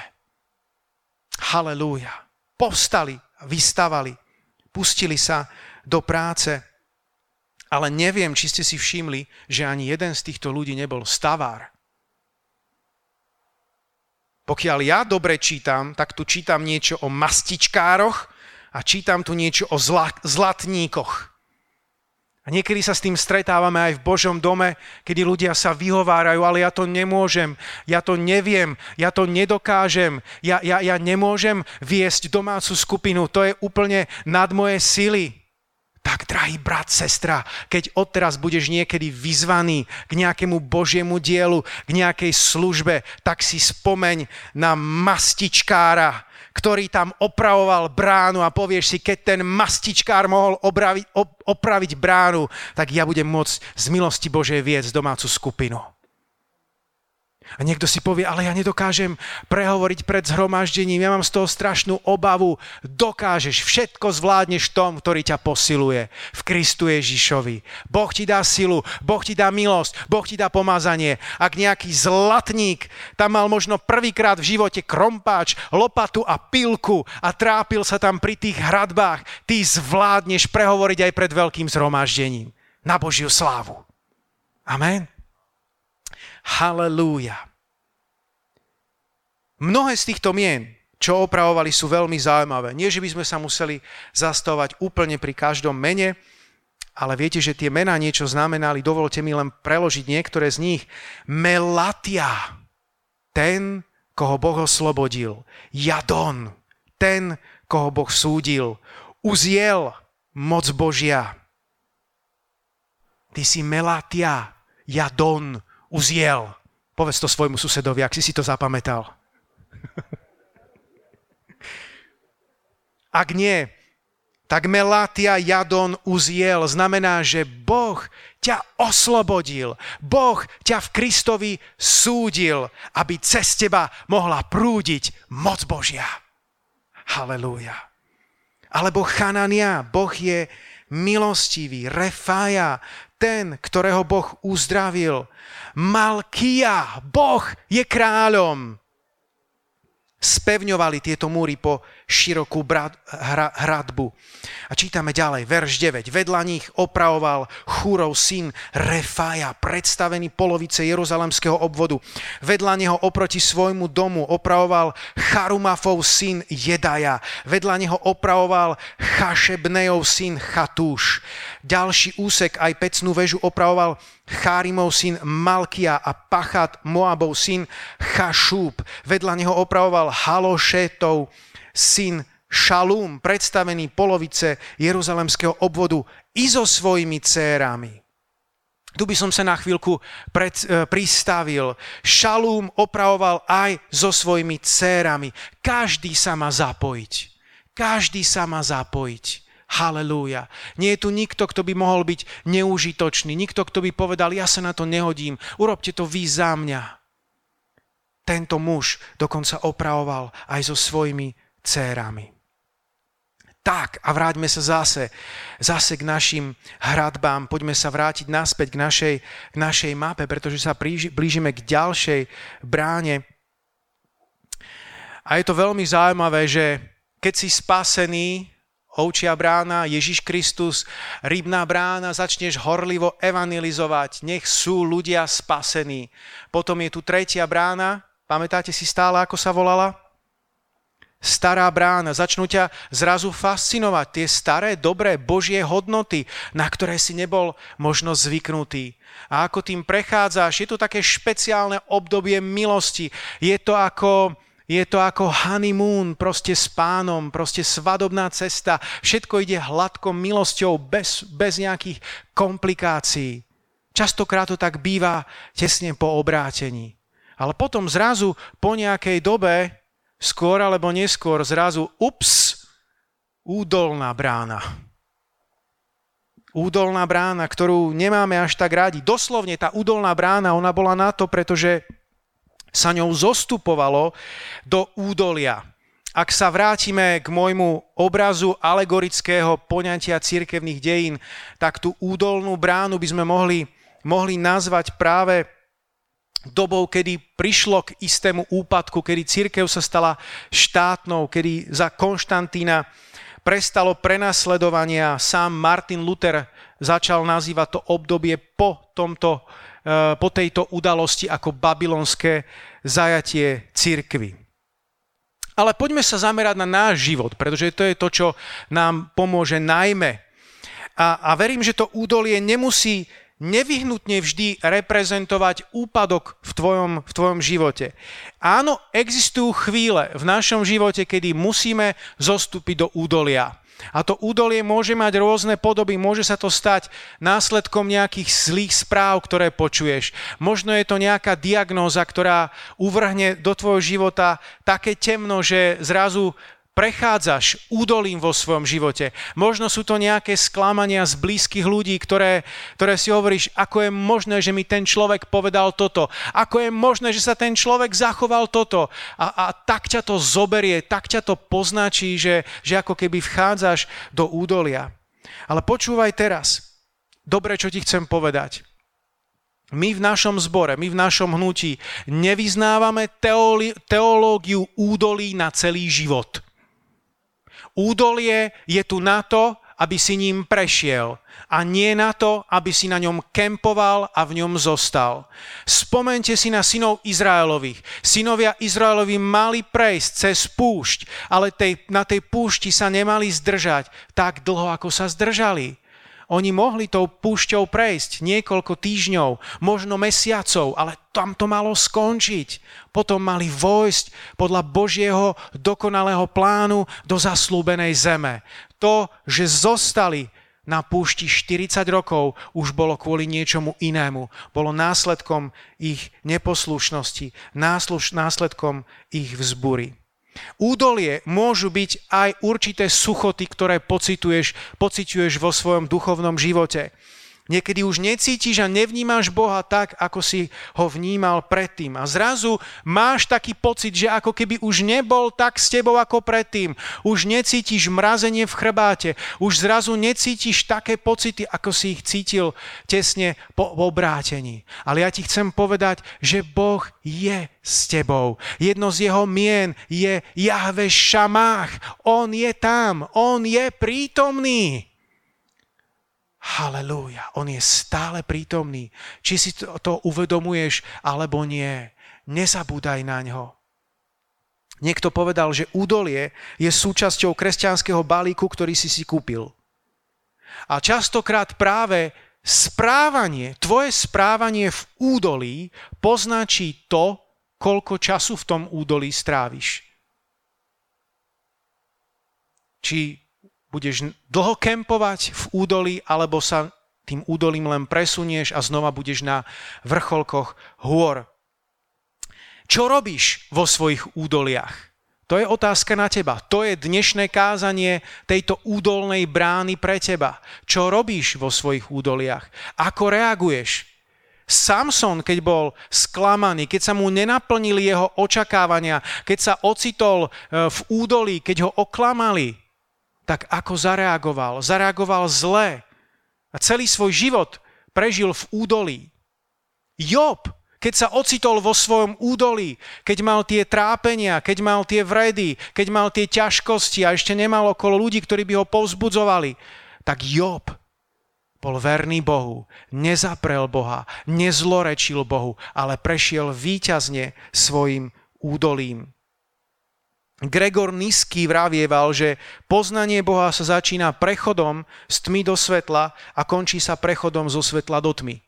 Halelúja. Povstali vystavali. Pustili sa do práce. Ale neviem, či ste si všimli, že ani jeden z týchto ľudí nebol stavár. Pokiaľ ja dobre čítam, tak tu čítam niečo o mastičkároch a čítam tu niečo o zla, zlatníkoch. A niekedy sa s tým stretávame aj v Božom dome, kedy ľudia sa vyhovárajú, ale ja to nemôžem, ja to neviem, ja to nedokážem, ja, ja, ja nemôžem viesť domácu skupinu, to je úplne nad moje sily. Tak, drahý brat, sestra, keď odteraz budeš niekedy vyzvaný k nejakému Božiemu dielu, k nejakej službe, tak si spomeň na mastičkára, ktorý tam opravoval bránu a povieš si, keď ten mastičkár mohol obraviť, opraviť bránu, tak ja budem môcť z milosti Božej viesť domácu skupinu. A niekto si povie, ale ja nedokážem prehovoriť pred zhromaždením, ja mám z toho strašnú obavu. Dokážeš, všetko zvládneš tom, ktorý ťa posiluje v Kristu Ježišovi. Boh ti dá silu, Boh ti dá milosť, Boh ti dá pomazanie. Ak nejaký zlatník tam mal možno prvýkrát v živote krompáč, lopatu a pilku a trápil sa tam pri tých hradbách, ty zvládneš prehovoriť aj pred veľkým zhromaždením na Božiu slávu. Amen. Halelúja. Mnohé z týchto mien, čo opravovali, sú veľmi zaujímavé. Nie, že by sme sa museli zastavovať úplne pri každom mene, ale viete, že tie mená niečo znamenali. Dovolte mi len preložiť niektoré z nich. Melatia, ten, koho Boh oslobodil. Jadon, ten, koho Boh súdil. Uziel, moc Božia. Ty si Melatia, Jadon, Uziel. Povedz to svojmu susedovi, ak si si to zapamätal. ak nie, tak Melatia Jadon Uziel znamená, že Boh ťa oslobodil. Boh ťa v Kristovi súdil, aby cez teba mohla prúdiť moc Božia. Halelúja. Alebo Chanania, Boh je milostivý, Refája, ten, ktorého Boh uzdravil. Malkia, Boh je kráľom. Spevňovali tieto múry po širokú hradbu. A čítame ďalej, verš 9. Vedľa nich opravoval Chúrov syn Refája, predstavený polovice Jeruzalemského obvodu. Vedľa neho oproti svojmu domu opravoval Charumafov syn Jedaja. Vedľa neho opravoval Chašebnejov syn Chatúš. Ďalší úsek aj pecnú väžu opravoval Chárimov syn Malkia a Pachat Moabov syn Chašúb. Vedľa neho opravoval Halošetov syn Šalúm, predstavený polovice Jeruzalemského obvodu i so svojimi cérami. Tu by som sa na chvíľku pred, e, pristavil. Šalúm opravoval aj so svojimi cérami. Každý sa má zapojiť. Každý sa má zapojiť. Halelúja. Nie je tu nikto, kto by mohol byť neužitočný. Nikto, kto by povedal, ja sa na to nehodím. Urobte to vy za mňa. Tento muž dokonca opravoval aj so svojimi cérami. Tak, a vráťme sa zase, zase k našim hradbám. Poďme sa vrátiť naspäť k našej, k našej mape, pretože sa blížime k ďalšej bráne. A je to veľmi zaujímavé, že keď si spasený, ovčia brána, Ježiš Kristus, rybná brána, začneš horlivo evangelizovať, nech sú ľudia spasení. Potom je tu tretia brána, pamätáte si stále, ako sa volala? Stará brána, začnú ťa zrazu fascinovať tie staré, dobré Božie hodnoty, na ktoré si nebol možno zvyknutý. A ako tým prechádzaš, je to také špeciálne obdobie milosti. Je to ako, je to ako honeymoon, proste s pánom, proste svadobná cesta. Všetko ide hladko milosťou, bez, bez nejakých komplikácií. Častokrát to tak býva tesne po obrátení. Ale potom zrazu po nejakej dobe, skôr alebo neskôr, zrazu ups, údolná brána. Údolná brána, ktorú nemáme až tak rádi. Doslovne tá údolná brána, ona bola na to, pretože sa ňou zostupovalo do údolia. Ak sa vrátime k môjmu obrazu alegorického poňatia cirkevných dejín, tak tú údolnú bránu by sme mohli, mohli nazvať práve dobou, kedy prišlo k istému úpadku, kedy církev sa stala štátnou, kedy za Konštantína prestalo prenasledovania. Sám Martin Luther začal nazývať to obdobie po tomto Eh, po tejto udalosti ako babylonské zajatie církvy. Ale poďme sa zamerať na náš život, pretože to je to, čo nám pomôže najmä. A, a verím, že to údolie nemusí nevyhnutne vždy reprezentovať úpadok v tvojom, v tvojom živote. Áno, existujú chvíle v našom živote, kedy musíme zostúpiť do údolia. A to údolie môže mať rôzne podoby, môže sa to stať následkom nejakých zlých správ, ktoré počuješ. Možno je to nejaká diagnóza, ktorá uvrhne do tvojho života také temno, že zrazu prechádzaš údolím vo svojom živote. Možno sú to nejaké sklamania z blízkych ľudí, ktoré, ktoré si hovoríš, ako je možné, že mi ten človek povedal toto, ako je možné, že sa ten človek zachoval toto a, a tak ťa to zoberie, tak ťa to poznačí, že, že ako keby vchádzaš do údolia. Ale počúvaj teraz, dobre, čo ti chcem povedať. My v našom zbore, my v našom hnutí nevyznávame teológiu údolí na celý život. Údolie je tu na to, aby si ním prešiel a nie na to, aby si na ňom kempoval a v ňom zostal. Spomente si na synov Izraelových. Synovia Izraelovi mali prejsť cez púšť, ale tej, na tej púšti sa nemali zdržať tak dlho, ako sa zdržali. Oni mohli tou púšťou prejsť niekoľko týždňov, možno mesiacov, ale tam to malo skončiť. Potom mali vojsť podľa Božieho dokonalého plánu do zaslúbenej zeme. To, že zostali na púšti 40 rokov už bolo kvôli niečomu inému. Bolo následkom ich neposlušnosti, následkom ich vzbury. Údolie môžu byť aj určité suchoty, ktoré pocituješ, pociťuješ vo svojom duchovnom živote. Niekedy už necítiš a nevnímaš Boha tak, ako si ho vnímal predtým. A zrazu máš taký pocit, že ako keby už nebol tak s tebou ako predtým. Už necítiš mrazenie v chrbáte. Už zrazu necítiš také pocity, ako si ich cítil tesne po obrátení. Ale ja ti chcem povedať, že Boh je s tebou. Jedno z jeho mien je Jahve Šamách. On je tam. On je prítomný. Halelúja, on je stále prítomný. Či si to, to uvedomuješ, alebo nie. Nezabúdaj na ňo. Niekto povedal, že údolie je súčasťou kresťanského balíku, ktorý si si kúpil. A častokrát práve správanie, tvoje správanie v údolí poznačí to, koľko času v tom údolí stráviš. Či budeš dlho kempovať v údolí, alebo sa tým údolím len presunieš a znova budeš na vrcholkoch hôr. Čo robíš vo svojich údoliach? To je otázka na teba. To je dnešné kázanie tejto údolnej brány pre teba. Čo robíš vo svojich údoliach? Ako reaguješ? Samson, keď bol sklamaný, keď sa mu nenaplnili jeho očakávania, keď sa ocitol e, v údolí, keď ho oklamali, tak ako zareagoval? Zareagoval zle a celý svoj život prežil v údolí. Job, keď sa ocitol vo svojom údolí, keď mal tie trápenia, keď mal tie vredy, keď mal tie ťažkosti a ešte nemal okolo ľudí, ktorí by ho povzbudzovali, tak Job bol verný Bohu, nezaprel Boha, nezlorečil Bohu, ale prešiel výťazne svojim údolím. Gregor Nisky vravieval, že poznanie Boha sa začína prechodom z tmy do svetla a končí sa prechodom zo svetla do tmy.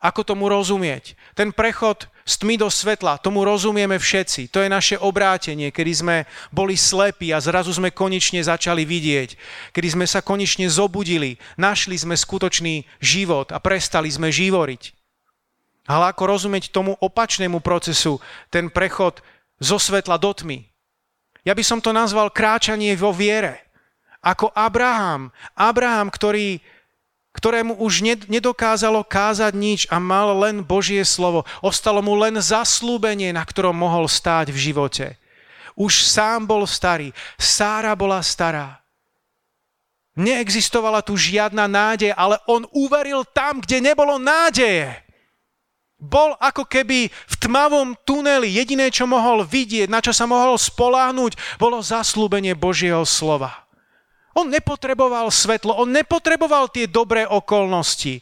Ako tomu rozumieť? Ten prechod z tmy do svetla, tomu rozumieme všetci. To je naše obrátenie, kedy sme boli slepí a zrazu sme konečne začali vidieť. Kedy sme sa konečne zobudili, našli sme skutočný život a prestali sme živoriť. Ale ako rozumieť tomu opačnému procesu, ten prechod zo svetla do tmy? Ja by som to nazval kráčanie vo viere. Ako Abraham. Abraham, ktorý, ktorému už nedokázalo kázať nič a mal len Božie slovo. Ostalo mu len zaslúbenie, na ktorom mohol stáť v živote. Už sám bol starý. Sára bola stará. Neexistovala tu žiadna nádej, ale on uveril tam, kde nebolo nádeje. Bol ako keby v tmavom tuneli. Jediné, čo mohol vidieť, na čo sa mohol spoláhnuť, bolo zaslúbenie Božieho slova. On nepotreboval svetlo, on nepotreboval tie dobré okolnosti.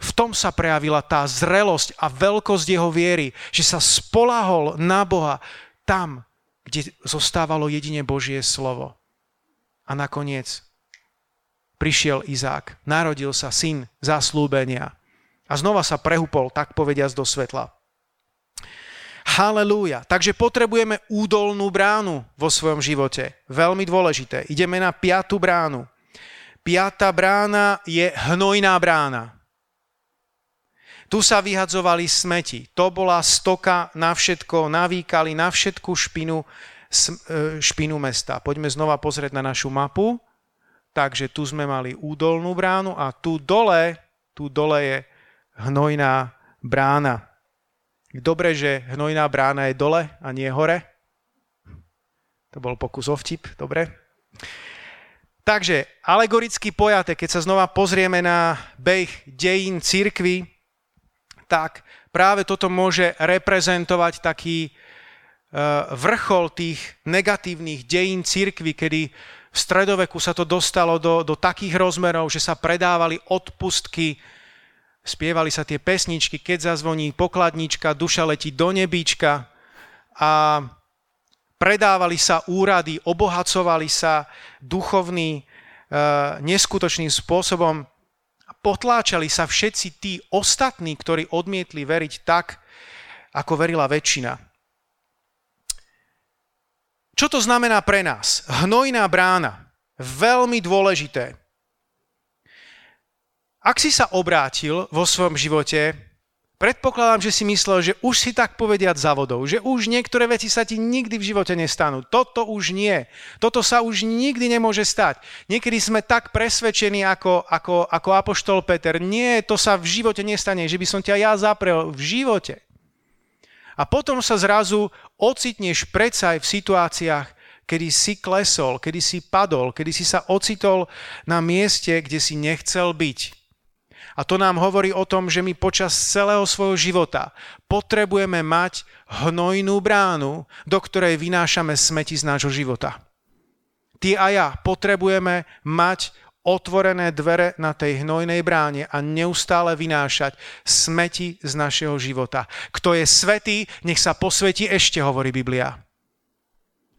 V tom sa prejavila tá zrelosť a veľkosť jeho viery, že sa spolahol na Boha tam, kde zostávalo jedine Božie slovo. A nakoniec prišiel Izák, narodil sa syn zaslúbenia a znova sa prehupol, tak povediac, do svetla. Halelúja. Takže potrebujeme údolnú bránu vo svojom živote. Veľmi dôležité. Ideme na piatú bránu. Piatá brána je hnojná brána. Tu sa vyhadzovali smeti. To bola stoka na všetko, navíkali na všetku špinu, špinu mesta. Poďme znova pozrieť na našu mapu. Takže tu sme mali údolnú bránu a tu dole, tu dole je hnojná brána. Dobre, že hnojná brána je dole a nie hore. To bol pokus o vtip, dobre. Takže, alegoricky pojaté, keď sa znova pozrieme na beh dejín cirkvy, tak práve toto môže reprezentovať taký e, vrchol tých negatívnych dejín cirkvy, kedy v stredoveku sa to dostalo do, do takých rozmerov, že sa predávali odpustky, spievali sa tie pesničky, keď zazvoní pokladnička, duša letí do nebíčka a predávali sa úrady, obohacovali sa duchovný, e, neskutočným spôsobom. Potláčali sa všetci tí ostatní, ktorí odmietli veriť tak, ako verila väčšina. Čo to znamená pre nás? Hnojná brána. Veľmi dôležité. Ak si sa obrátil vo svojom živote Predpokladám, že si myslel, že už si tak povediať za vodou, že už niektoré veci sa ti nikdy v živote nestanú. Toto už nie. Toto sa už nikdy nemôže stať. Niekedy sme tak presvedčení ako, ako, ako Apoštol Peter. Nie, to sa v živote nestane, že by som ťa ja zaprel v živote. A potom sa zrazu ocitneš predsa aj v situáciách, kedy si klesol, kedy si padol, kedy si sa ocitol na mieste, kde si nechcel byť. A to nám hovorí o tom, že my počas celého svojho života potrebujeme mať hnojnú bránu, do ktorej vynášame smeti z nášho života. Ty a ja potrebujeme mať otvorené dvere na tej hnojnej bráne a neustále vynášať smeti z našeho života. Kto je svetý, nech sa posvetí ešte, hovorí Biblia.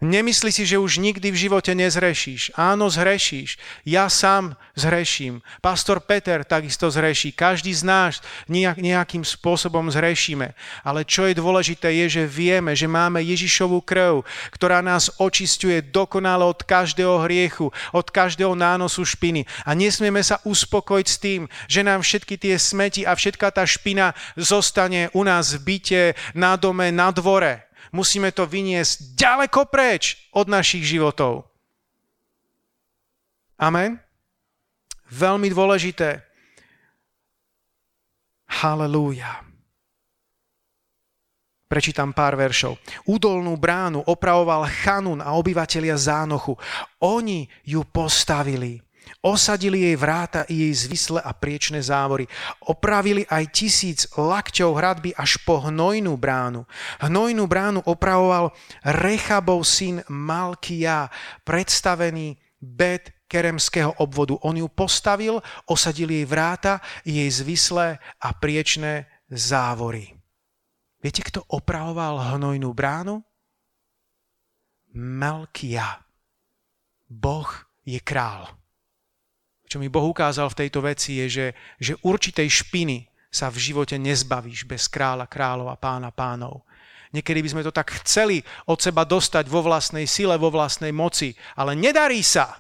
Nemyslí si, že už nikdy v živote nezhrešíš. Áno, zhrešíš. Ja sám zhreším. Pastor Peter takisto zhreší. Každý z nás nejakým spôsobom zhrešíme. Ale čo je dôležité, je, že vieme, že máme Ježišovú krv, ktorá nás očistuje dokonale od každého hriechu, od každého nánosu špiny. A nesmieme sa uspokojiť s tým, že nám všetky tie smeti a všetká tá špina zostane u nás v byte, na dome, na dvore musíme to vyniesť ďaleko preč od našich životov. Amen? Veľmi dôležité. Halelúja. Prečítam pár veršov. Údolnú bránu opravoval Chanun a obyvatelia Zánochu. Oni ju postavili. Osadili jej vráta i jej zvisle a priečné závory. Opravili aj tisíc lakťov hradby až po hnojnú bránu. Hnojnú bránu opravoval Rechabov syn Malkia, predstavený Bet Keremského obvodu. On ju postavil, osadil jej vráta, jej zvislé a priečné závory. Viete, kto opravoval hnojnú bránu? Melkia. Boh je král čo mi Boh ukázal v tejto veci, je, že, že určitej špiny sa v živote nezbavíš bez kráľa, kráľov a pána, pánov. Niekedy by sme to tak chceli od seba dostať vo vlastnej sile, vo vlastnej moci, ale nedarí sa.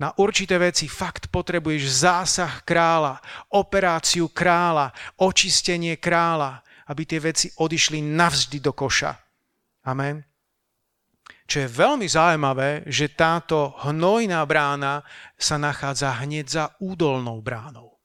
Na určité veci fakt potrebuješ zásah kráľa, operáciu kráľa, očistenie kráľa, aby tie veci odišli navždy do koša. Amen. Čo je veľmi zaujímavé, že táto hnojná brána sa nachádza hneď za údolnou bránou.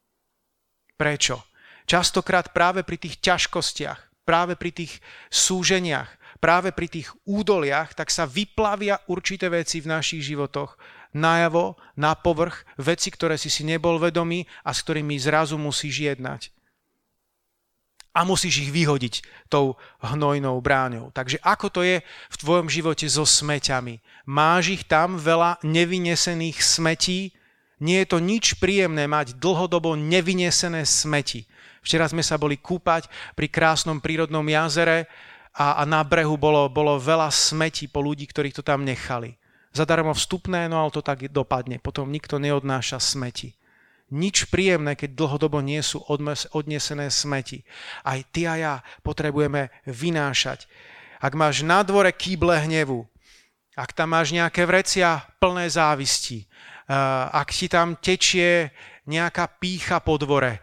Prečo? Častokrát práve pri tých ťažkostiach, práve pri tých súženiach, práve pri tých údoliach, tak sa vyplavia určité veci v našich životoch najavo, na povrch, veci, ktoré si si nebol vedomý a s ktorými zrazu musíš jednať a musíš ich vyhodiť tou hnojnou bráňou. Takže ako to je v tvojom živote so smeťami? Máš ich tam veľa nevynesených smetí? Nie je to nič príjemné mať dlhodobo nevynesené smeti. Včera sme sa boli kúpať pri krásnom prírodnom jazere a, a na brehu bolo, bolo veľa smetí po ľudí, ktorí to tam nechali. Zadarmo vstupné, no ale to tak dopadne. Potom nikto neodnáša smeti nič príjemné, keď dlhodobo nie sú odnesené smeti. Aj ty a ja potrebujeme vynášať. Ak máš na dvore kýble hnevu, ak tam máš nejaké vrecia plné závisti, eh, ak ti tam tečie nejaká pícha po dvore,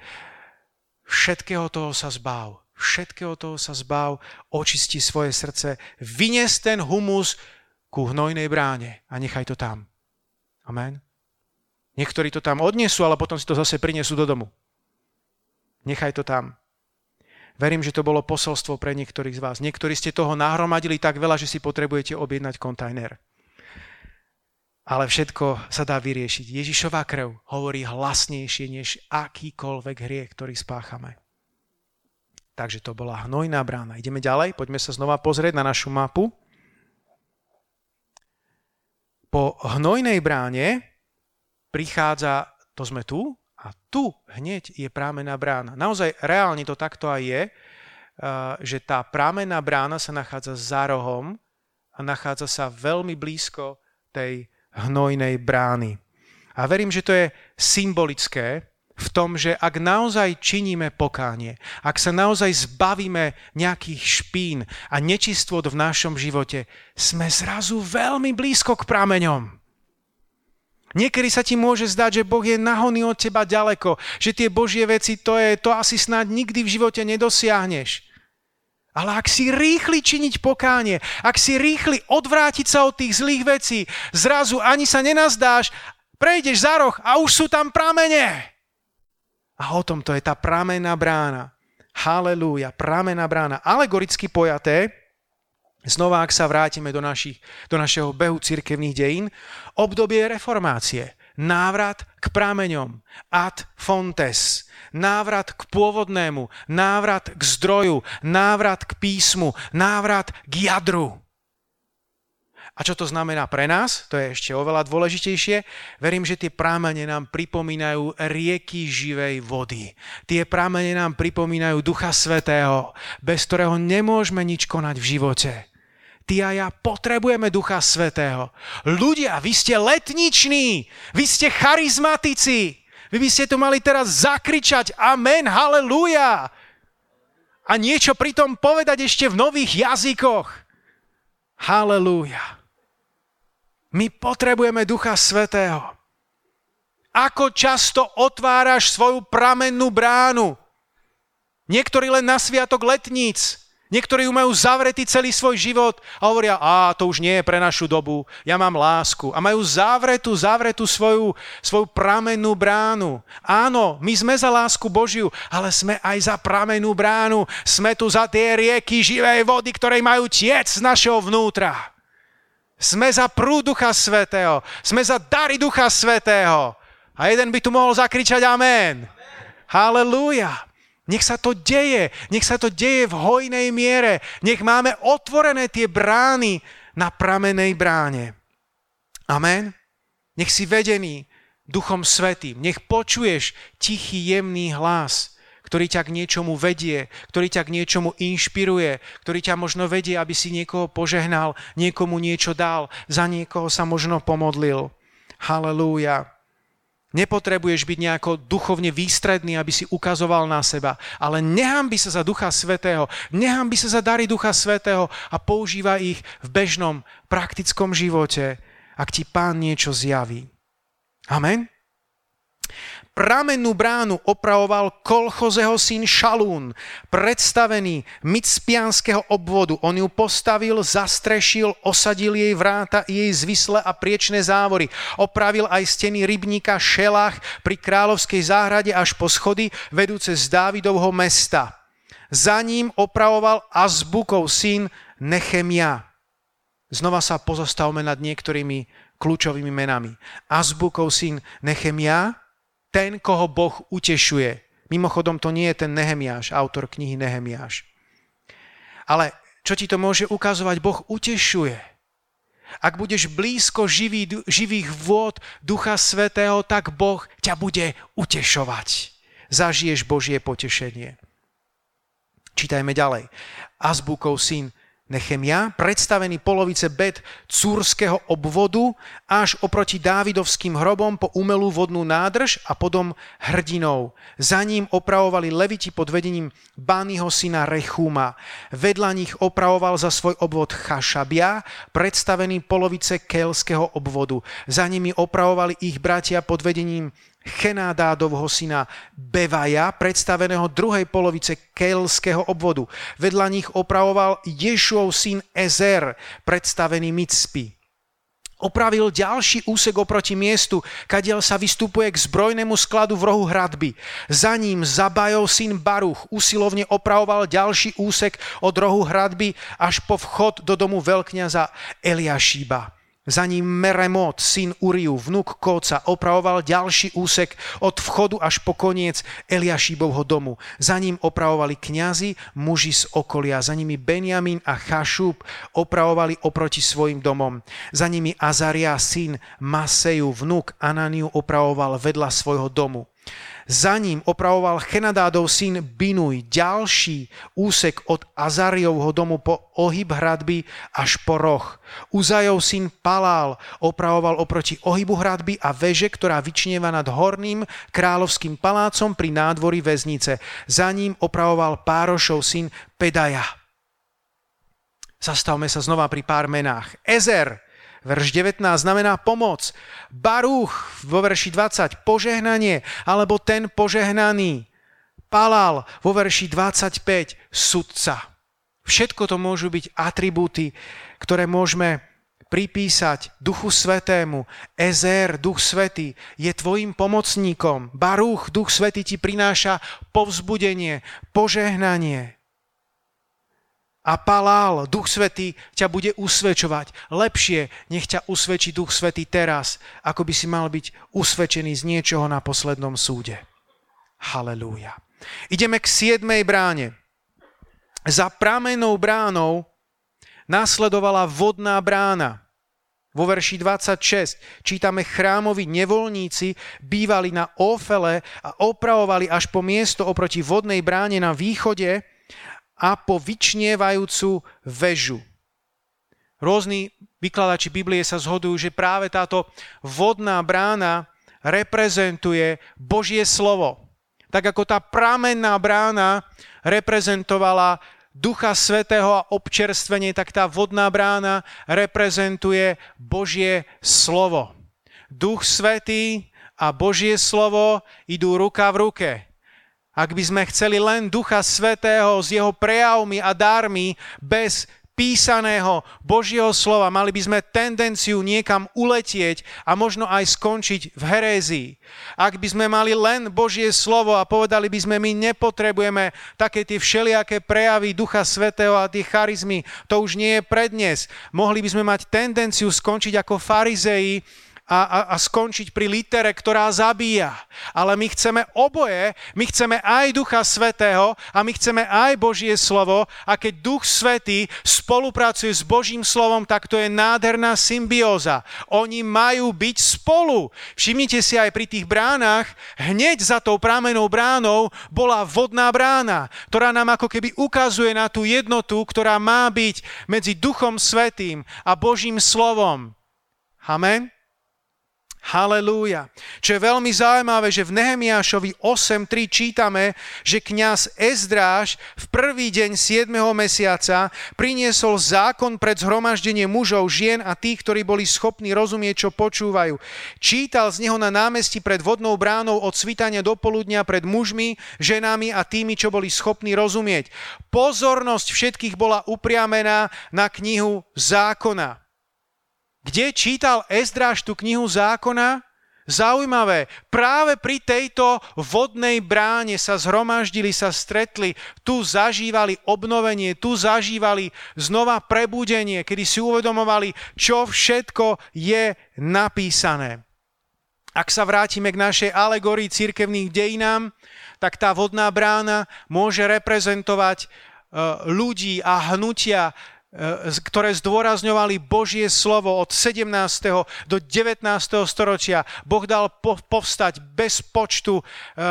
všetkého toho sa zbav. všetkého toho sa zbav, očisti svoje srdce, vynies ten humus ku hnojnej bráne a nechaj to tam. Amen. Niektorí to tam odnesú, ale potom si to zase prinesú do domu. Nechaj to tam. Verím, že to bolo posolstvo pre niektorých z vás. Niektorí ste toho nahromadili tak veľa, že si potrebujete objednať kontajner. Ale všetko sa dá vyriešiť. Ježišová krv hovorí hlasnejšie než akýkoľvek hriech, ktorý spáchame. Takže to bola hnojná brána. Ideme ďalej, poďme sa znova pozrieť na našu mapu. Po hnojnej bráne prichádza, to sme tu, a tu hneď je prámená brána. Naozaj reálne to takto aj je, eh, že tá prámená brána sa nachádza za rohom a nachádza sa veľmi blízko tej hnojnej brány. A verím, že to je symbolické v tom, že ak naozaj činíme pokánie, ak sa naozaj zbavíme nejakých špín a nečistôt v našom živote, sme zrazu veľmi blízko k prameňom. Niekedy sa ti môže zdať, že Boh je nahony od teba ďaleko, že tie Božie veci to je, to asi snad nikdy v živote nedosiahneš. Ale ak si rýchli činiť pokánie, ak si rýchli odvrátiť sa od tých zlých vecí, zrazu ani sa nenazdáš, prejdeš za roh a už sú tam pramene. A o tom to je tá pramená brána. Halelúja, pramená brána. Alegoricky pojaté, Znova, ak sa vrátime do, našich, do našeho behu cirkevných dejín, obdobie reformácie, návrat k prameňom, ad fontes, návrat k pôvodnému, návrat k zdroju, návrat k písmu, návrat k jadru. A čo to znamená pre nás? To je ešte oveľa dôležitejšie. Verím, že tie prámene nám pripomínajú rieky živej vody. Tie prámene nám pripomínajú Ducha Svetého, bez ktorého nemôžeme nič konať v živote ty a ja potrebujeme Ducha Svetého. Ľudia, vy ste letniční, vy ste charizmatici. Vy by ste tu mali teraz zakričať Amen, halleluja. A niečo pritom povedať ešte v nových jazykoch. Halleluja. My potrebujeme Ducha Svetého. Ako často otváraš svoju pramennú bránu? Niektorí len na sviatok letníc. Niektorí ju majú zavretý celý svoj život a hovoria, a to už nie je pre našu dobu, ja mám lásku. A majú zavretú, zavretú svoju, svoju pramennú bránu. Áno, my sme za lásku Božiu, ale sme aj za pramennú bránu. Sme tu za tie rieky živej vody, ktoré majú tiec z našeho vnútra. Sme za prúd Ducha Svetého. Sme za dary Ducha Svetého. A jeden by tu mohol zakričať amen. Halelúja. Nech sa to deje, nech sa to deje v hojnej miere, nech máme otvorené tie brány na pramenej bráne. Amen. Nech si vedený Duchom Svetým, nech počuješ tichý, jemný hlas, ktorý ťa k niečomu vedie, ktorý ťa k niečomu inšpiruje, ktorý ťa možno vedie, aby si niekoho požehnal, niekomu niečo dal, za niekoho sa možno pomodlil. Halelúja. Nepotrebuješ byť nejako duchovne výstredný, aby si ukazoval na seba, ale by sa za Ducha Svetého, by sa za dary Ducha Svetého a používa ich v bežnom, praktickom živote, ak ti Pán niečo zjaví. Amen? Pramennú bránu opravoval Kolchozeho syn Šalún, predstavený Micpianského obvodu. On ju postavil, zastrešil, osadil jej vráta, jej zvisle a priečné závory. Opravil aj steny rybníka Šelach pri kráľovskej záhrade až po schody vedúce z Dávidovho mesta. Za ním opravoval Azbukov syn Nechemia. Znova sa pozostavme nad niektorými kľúčovými menami. Azbukov syn Nechemia, ten, koho Boh utešuje. Mimochodom, to nie je ten Nehemiáš, autor knihy Nehemiáš. Ale čo ti to môže ukazovať? Boh utešuje. Ak budeš blízko živý, živých vôd Ducha Svetého, tak Boh ťa bude utešovať. Zažiješ Božie potešenie. Čítajme ďalej. Azbukov syn Nechemia, predstavený polovice bed Cúrského obvodu až oproti Dávidovským hrobom po umelú vodnú nádrž a potom hrdinou. Za ním opravovali leviti pod vedením Bányho syna Rechúma. Vedľa nich opravoval za svoj obvod Chašabia, predstavený polovice Kelského obvodu. Za nimi opravovali ich bratia pod vedením Chenádádovho syna Bevaja, predstaveného druhej polovice kelského obvodu. Vedľa nich opravoval Ješuov syn Ezer, predstavený Micpy. Opravil ďalší úsek oproti miestu, kadiaľ sa vystupuje k zbrojnému skladu v rohu hradby. Za ním Zabajov syn Baruch usilovne opravoval ďalší úsek od rohu hradby až po vchod do domu veľkňaza Eliašíba. Za ním Meremot, syn Uriu, vnuk Kóca, opravoval ďalší úsek od vchodu až po koniec Eliašíbovho domu. Za ním opravovali kňazi, muži z okolia. Za nimi Benjamin a Chašub opravovali oproti svojim domom. Za nimi Azaria, syn Maseju, vnuk Ananiu opravoval vedľa svojho domu. Za ním opravoval Chenadádov syn Binuj ďalší úsek od Azariovho domu po ohyb hradby až po roh. Uzajov syn Palál opravoval oproti ohybu hradby a veže, ktorá vyčnieva nad horným kráľovským palácom pri nádvorí väznice. Za ním opravoval Párošov syn Pedaja. Zastavme sa znova pri pár menách. Ezer, Verš 19 znamená pomoc. Baruch vo verši 20 požehnanie alebo ten požehnaný. Palal vo verši 25 sudca. Všetko to môžu byť atribúty, ktoré môžeme pripísať Duchu Svetému. Ezer, Duch Svetý, je tvojim pomocníkom. Baruch, Duch Svetý ti prináša povzbudenie, požehnanie a palál, Duch Svetý ťa bude usvedčovať. Lepšie nech ťa usvedčí Duch Svetý teraz, ako by si mal byť usvedčený z niečoho na poslednom súde. Halelúja. Ideme k siedmej bráne. Za pramenou bránou následovala vodná brána. Vo verši 26 čítame chrámovi nevolníci bývali na Ofele a opravovali až po miesto oproti vodnej bráne na východe, a po vyčnievajúcu väžu. Rôzni vykladači Biblie sa zhodujú, že práve táto vodná brána reprezentuje Božie slovo. Tak ako tá pramenná brána reprezentovala Ducha Svetého a občerstvenie, tak tá vodná brána reprezentuje Božie slovo. Duch Svetý a Božie slovo idú ruka v ruke. Ak by sme chceli len Ducha Svetého s jeho prejavmi a dármi bez písaného Božieho slova, mali by sme tendenciu niekam uletieť a možno aj skončiť v herézii. Ak by sme mali len Božie slovo a povedali by sme, my nepotrebujeme také tie všelijaké prejavy Ducha Svetého a tie charizmy, to už nie je prednes. Mohli by sme mať tendenciu skončiť ako farizei, a, a, a skončiť pri litere, ktorá zabíja. Ale my chceme oboje, my chceme aj Ducha Svetého a my chceme aj Božie slovo a keď Duch Svetý spolupracuje s Božím slovom, tak to je nádherná symbióza. Oni majú byť spolu. Všimnite si aj pri tých bránach, hneď za tou prámenou bránou bola vodná brána, ktorá nám ako keby ukazuje na tú jednotu, ktorá má byť medzi Duchom Svetým a Božím slovom. Amen. Halelúja. Čo je veľmi zaujímavé, že v Nehemiášovi 8.3 čítame, že kňaz Ezdráš v prvý deň 7. mesiaca priniesol zákon pred zhromaždenie mužov, žien a tých, ktorí boli schopní rozumieť, čo počúvajú. Čítal z neho na námestí pred vodnou bránou od svitania do poludnia pred mužmi, ženami a tými, čo boli schopní rozumieť. Pozornosť všetkých bola upriamená na knihu zákona. Kde čítal Ezdráš tú knihu zákona? Zaujímavé, práve pri tejto vodnej bráne sa zhromaždili, sa stretli, tu zažívali obnovenie, tu zažívali znova prebudenie, kedy si uvedomovali, čo všetko je napísané. Ak sa vrátime k našej alegorii církevných dejinám, tak tá vodná brána môže reprezentovať e, ľudí a hnutia, ktoré zdôrazňovali Božie slovo od 17. do 19. storočia. Boh dal povstať bez počtu e,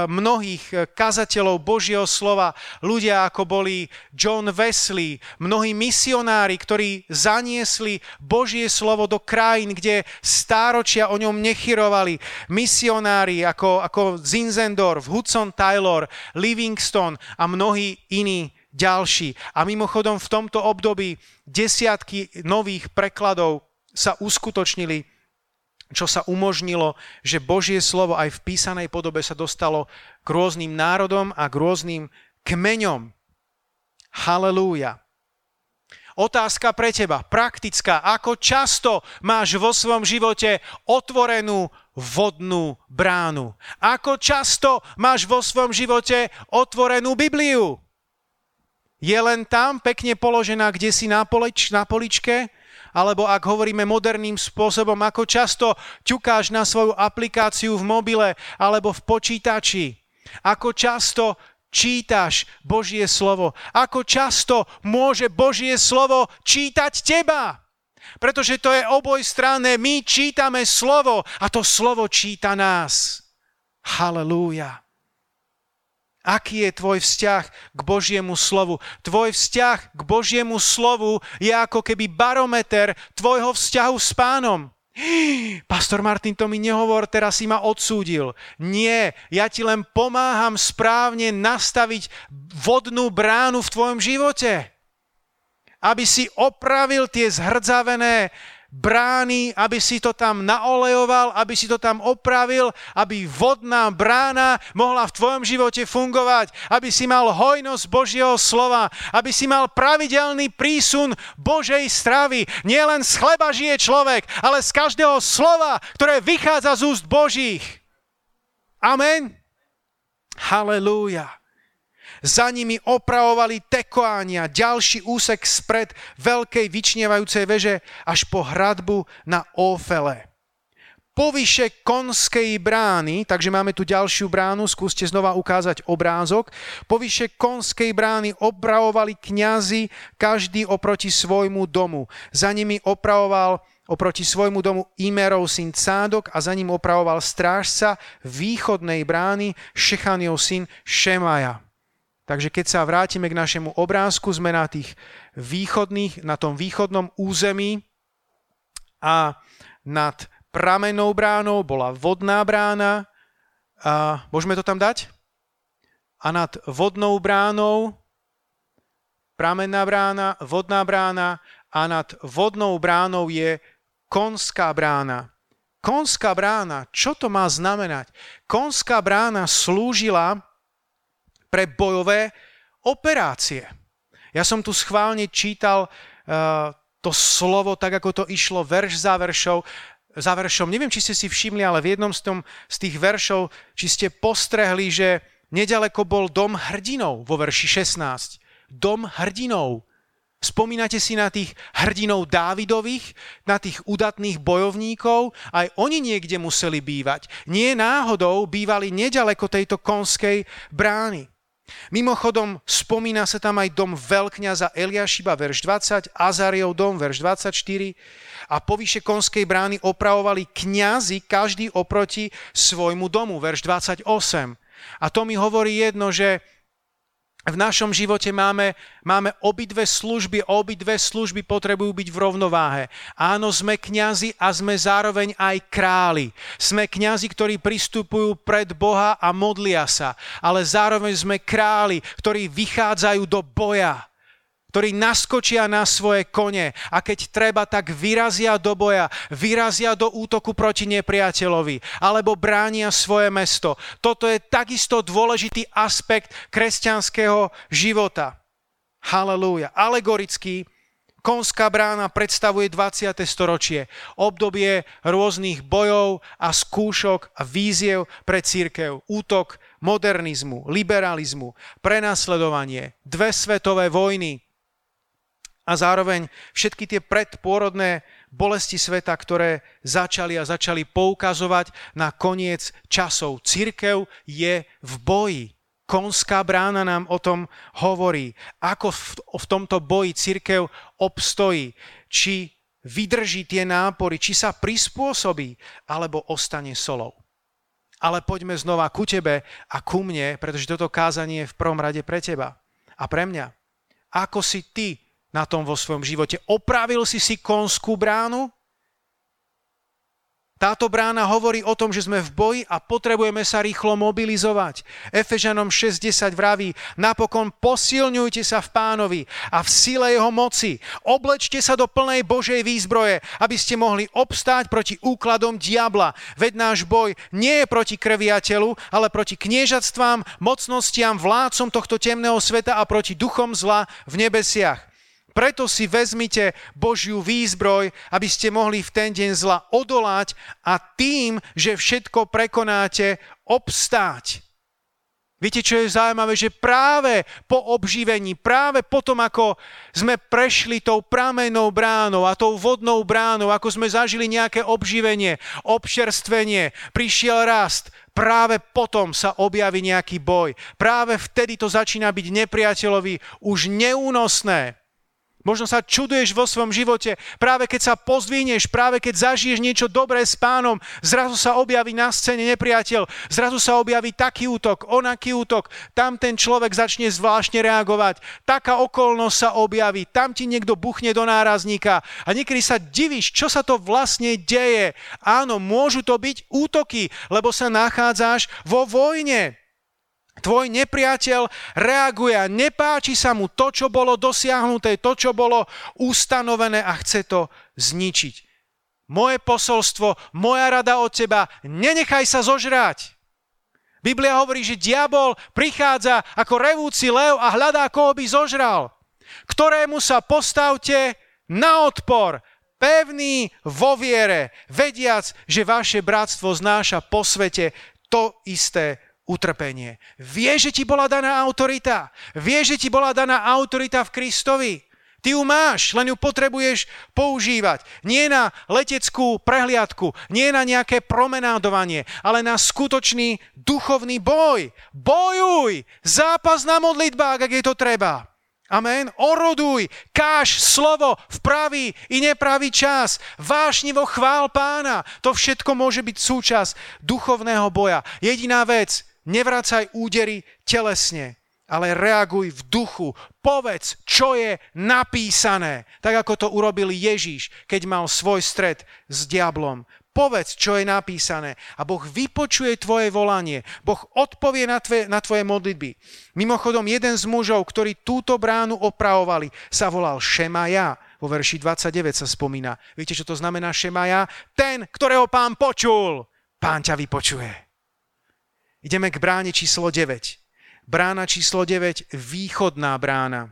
mnohých e, kazateľov Božieho slova. Ľudia ako boli John Wesley, mnohí misionári, ktorí zaniesli Božie slovo do krajín, kde stáročia o ňom nechyrovali. Misionári ako, ako Zinzendorf, Hudson Taylor, Livingston a mnohí iní ďalší. A mimochodom v tomto období desiatky nových prekladov sa uskutočnili čo sa umožnilo, že Božie slovo aj v písanej podobe sa dostalo k rôznym národom a k rôznym kmeňom. Halelúja. Otázka pre teba, praktická. Ako často máš vo svojom živote otvorenú vodnú bránu? Ako často máš vo svojom živote otvorenú Bibliu? Je len tam pekne položená, kde si na, polič, na poličke? Alebo ak hovoríme moderným spôsobom, ako často ťukáš na svoju aplikáciu v mobile alebo v počítači? Ako často čítaš Božie slovo. Ako často môže Božie slovo čítať teba. Pretože to je oboj strany. My čítame slovo a to slovo číta nás. Halelúja. Aký je tvoj vzťah k Božiemu slovu? Tvoj vzťah k Božiemu slovu je ako keby barometer tvojho vzťahu s pánom. [gasps] Pastor Martin, to mi nehovor, teraz si ma odsúdil. Nie, ja ti len pomáham správne nastaviť vodnú bránu v tvojom živote. Aby si opravil tie zhrdzavené brány, aby si to tam naolejoval, aby si to tam opravil, aby vodná brána mohla v tvojom živote fungovať, aby si mal hojnosť Božieho slova, aby si mal pravidelný prísun Božej stravy. Nie len z chleba žije človek, ale z každého slova, ktoré vychádza z úst Božích. Amen. Halelúja za nimi opravovali tekoánia, ďalší úsek spred veľkej vyčnievajúcej veže až po hradbu na Ófele. Povyše konskej brány, takže máme tu ďalšiu bránu, skúste znova ukázať obrázok. Povyše konskej brány opravovali kňazi, každý oproti svojmu domu. Za nimi opravoval oproti svojmu domu Imerov syn Cádok a za ním opravoval strážca východnej brány Šechaniov syn Šemaja. Takže keď sa vrátime k našemu obrázku, sme na tých východných, na tom východnom území a nad pramenou bránou bola vodná brána. A môžeme to tam dať? A nad vodnou bránou pramenná brána, vodná brána a nad vodnou bránou je konská brána. Konská brána, čo to má znamenať? Konská brána slúžila pre bojové operácie. Ja som tu schválne čítal uh, to slovo tak, ako to išlo verš za veršou, za veršom. Neviem, či ste si všimli, ale v jednom z, tom, z tých veršov, či ste postrehli, že nedaleko bol dom hrdinov vo verši 16. Dom hrdinov. Spomínate si na tých hrdinov Dávidových, na tých udatných bojovníkov? Aj oni niekde museli bývať. Nie náhodou bývali nedaleko tejto konskej brány. Mimochodom, spomína sa tam aj dom veľkňaza Eliašiba, verš 20, Azariov dom, verš 24 a po vyše konskej brány opravovali kňazi, každý oproti svojmu domu, verš 28. A to mi hovorí jedno, že v našom živote máme, máme obidve služby, obidve služby potrebujú byť v rovnováhe. Áno, sme kňazi a sme zároveň aj králi. Sme kňazi, ktorí pristupujú pred Boha a modlia sa, ale zároveň sme králi, ktorí vychádzajú do boja ktorí naskočia na svoje kone a keď treba, tak vyrazia do boja, vyrazia do útoku proti nepriateľovi alebo bránia svoje mesto. Toto je takisto dôležitý aspekt kresťanského života. Halelúja. Alegoricky Konská brána predstavuje 20. storočie, obdobie rôznych bojov a skúšok a víziev pre církev, útok modernizmu, liberalizmu, prenasledovanie, dve svetové vojny, a zároveň všetky tie predpôrodné bolesti sveta, ktoré začali a začali poukazovať na koniec časov. Cirkev je v boji. Konská brána nám o tom hovorí. Ako v, tomto boji cirkev obstojí. Či vydrží tie nápory, či sa prispôsobí, alebo ostane solou. Ale poďme znova ku tebe a ku mne, pretože toto kázanie je v prvom rade pre teba a pre mňa. Ako si ty na tom vo svojom živote. Opravil si si konskú bránu? Táto brána hovorí o tom, že sme v boji a potrebujeme sa rýchlo mobilizovať. Efežanom 6.10 vraví, napokon posilňujte sa v pánovi a v sile jeho moci. Oblečte sa do plnej Božej výzbroje, aby ste mohli obstáť proti úkladom diabla. Veď náš boj nie je proti krviateľu, ale proti kniežatstvám, mocnostiam, vládcom tohto temného sveta a proti duchom zla v nebesiach. Preto si vezmite Božiu výzbroj, aby ste mohli v ten deň zla odolať a tým, že všetko prekonáte, obstáť. Viete, čo je zaujímavé? Že práve po obživení, práve potom, ako sme prešli tou pramenou bránou a tou vodnou bránou, ako sme zažili nejaké obživenie, občerstvenie, prišiel rast, práve potom sa objaví nejaký boj. Práve vtedy to začína byť nepriateľovi už neúnosné. Možno sa čuduješ vo svojom živote, práve keď sa pozdvihneš, práve keď zažiješ niečo dobré s pánom, zrazu sa objaví na scéne nepriateľ, zrazu sa objaví taký útok, onaký útok, tam ten človek začne zvláštne reagovať, taká okolnosť sa objaví, tam ti niekto buchne do nárazníka. A niekedy sa divíš, čo sa to vlastne deje. Áno, môžu to byť útoky, lebo sa nachádzaš vo vojne. Tvoj nepriateľ reaguje a nepáči sa mu to, čo bolo dosiahnuté, to, čo bolo ustanovené a chce to zničiť. Moje posolstvo, moja rada od teba, nenechaj sa zožrať. Biblia hovorí, že diabol prichádza ako revúci lev a hľadá, koho by zožral. Ktorému sa postavte na odpor, pevný vo viere, vediac, že vaše bratstvo znáša po svete to isté utrpenie. Vie, že ti bola daná autorita. Vie, že ti bola daná autorita v Kristovi. Ty ju máš, len ju potrebuješ používať. Nie na leteckú prehliadku, nie na nejaké promenádovanie, ale na skutočný duchovný boj. Bojuj! Zápas na modlitbách, ak je to treba. Amen. Oroduj, káž slovo v pravý i nepravý čas. Vášnivo chvál pána. To všetko môže byť súčasť duchovného boja. Jediná vec, Nevracaj údery telesne, ale reaguj v duchu. Povedz, čo je napísané. Tak ako to urobil Ježíš, keď mal svoj stred s diablom. Povedz, čo je napísané. A Boh vypočuje tvoje volanie. Boh odpovie na tvoje, na tvoje modlitby. Mimochodom, jeden z mužov, ktorí túto bránu opravovali, sa volal Šemaja. Vo verši 29 sa spomína. Viete, čo to znamená Šemaja? Ten, ktorého pán počul. Pán ťa vypočuje. Ideme k bráne číslo 9. Brána číslo 9, východná brána.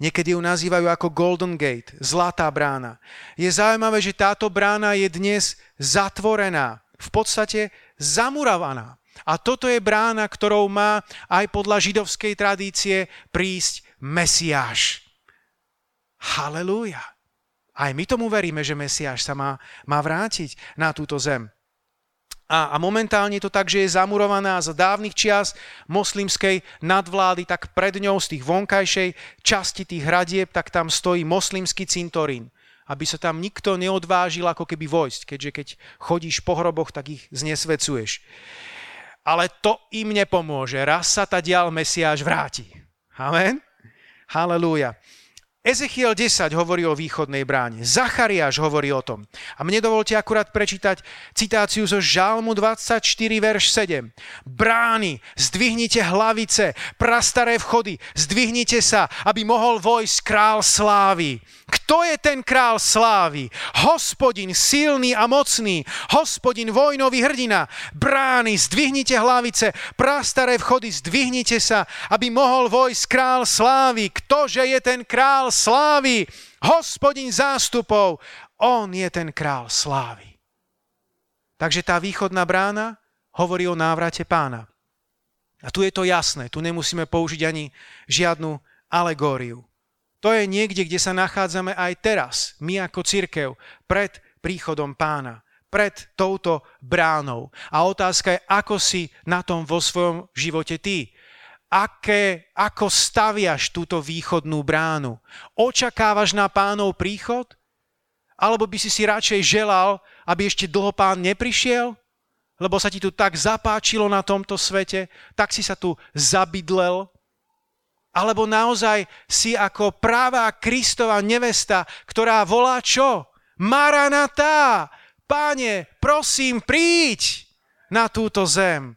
Niekedy ju nazývajú ako Golden Gate, zlatá brána. Je zaujímavé, že táto brána je dnes zatvorená, v podstate zamurovaná. A toto je brána, ktorou má aj podľa židovskej tradície prísť Mesiáš. Halelúja. Aj my tomu veríme, že Mesiáš sa má, má vrátiť na túto zem. A, a momentálne je to tak, že je zamurovaná za dávnych čias moslimskej nadvlády, tak pred ňou z tých vonkajšej časti tých hradieb, tak tam stojí moslimský cintorín aby sa tam nikto neodvážil ako keby vojsť, keďže keď chodíš po hroboch, tak ich znesvecuješ. Ale to im nepomôže. Raz sa tá dial Mesiáš vráti. Amen? Halelúja. Ezechiel 10 hovorí o východnej bráne. Zachariáš hovorí o tom. A mne dovolte akurát prečítať citáciu zo Žalmu 24, verš 7. Brány, zdvihnite hlavice, prastaré vchody, zdvihnite sa, aby mohol vojsť král slávy. Kto je ten král slávy? Hospodin silný a mocný, hospodin vojnový hrdina. Brány, zdvihnite hlavice, prastaré vchody, zdvihnite sa, aby mohol vojsť král slávy. Ktože je ten král slávy? Hospodin zástupov, on je ten král slávy. Takže tá východná brána hovorí o návrate pána. A tu je to jasné, tu nemusíme použiť ani žiadnu alegóriu. To je niekde, kde sa nachádzame aj teraz, my ako církev, pred príchodom pána, pred touto bránou. A otázka je, ako si na tom vo svojom živote ty. Aké, ako staviaš túto východnú bránu? Očakávaš na pánov príchod? Alebo by si si radšej želal, aby ešte dlho pán neprišiel? Lebo sa ti tu tak zapáčilo na tomto svete, tak si sa tu zabydlel, alebo naozaj si ako práva Kristova nevesta, ktorá volá čo? Maranatá! Páne, prosím, príď na túto zem.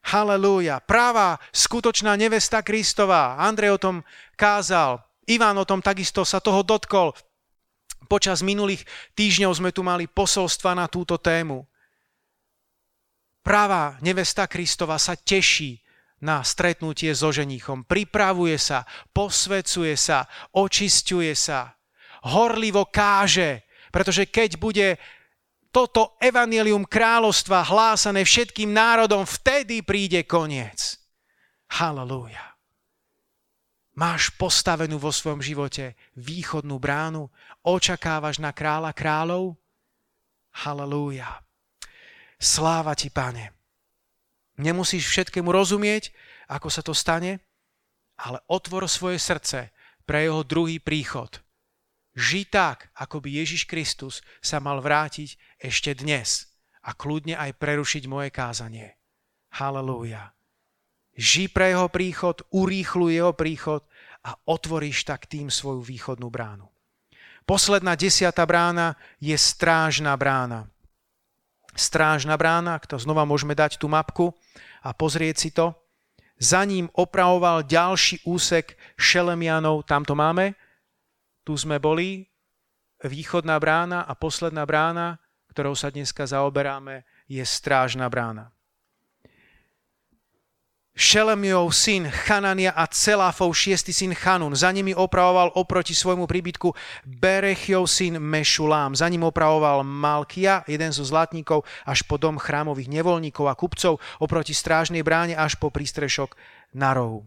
Halelúja. Pravá, skutočná nevesta Kristová. Andrej o tom kázal. Ivan o tom takisto sa toho dotkol. Počas minulých týždňov sme tu mali posolstva na túto tému. Pravá nevesta Kristova sa teší na stretnutie so ženíchom. Pripravuje sa, posvecuje sa, očisťuje sa, horlivo káže, pretože keď bude toto evanelium kráľovstva hlásané všetkým národom, vtedy príde koniec. Halelúja. Máš postavenú vo svojom živote východnú bránu? Očakávaš na kráľa kráľov? Halelúja. Sláva ti, pane. Nemusíš všetkému rozumieť, ako sa to stane, ale otvor svoje srdce pre jeho druhý príchod – Ži tak, ako by Ježiš Kristus sa mal vrátiť ešte dnes a kľudne aj prerušiť moje kázanie. Halelúja. Ži pre jeho príchod, urýchlu jeho príchod a otvoríš tak tým svoju východnú bránu. Posledná desiatá brána je strážna brána. Strážna brána, to znova môžeme dať tú mapku a pozrieť si to. Za ním opravoval ďalší úsek Šelemianov, tam to máme, tu sme boli, východná brána a posledná brána, ktorou sa dneska zaoberáme, je strážna brána. Šelemiov syn Chanania a Celáfov šiestý syn Chanun. Za nimi opravoval oproti svojmu príbytku Berechiov syn Mešulám. Za ním opravoval Malkia, jeden zo zlatníkov, až po dom chrámových nevolníkov a kupcov, oproti strážnej bráne až po prístrešok na rohu.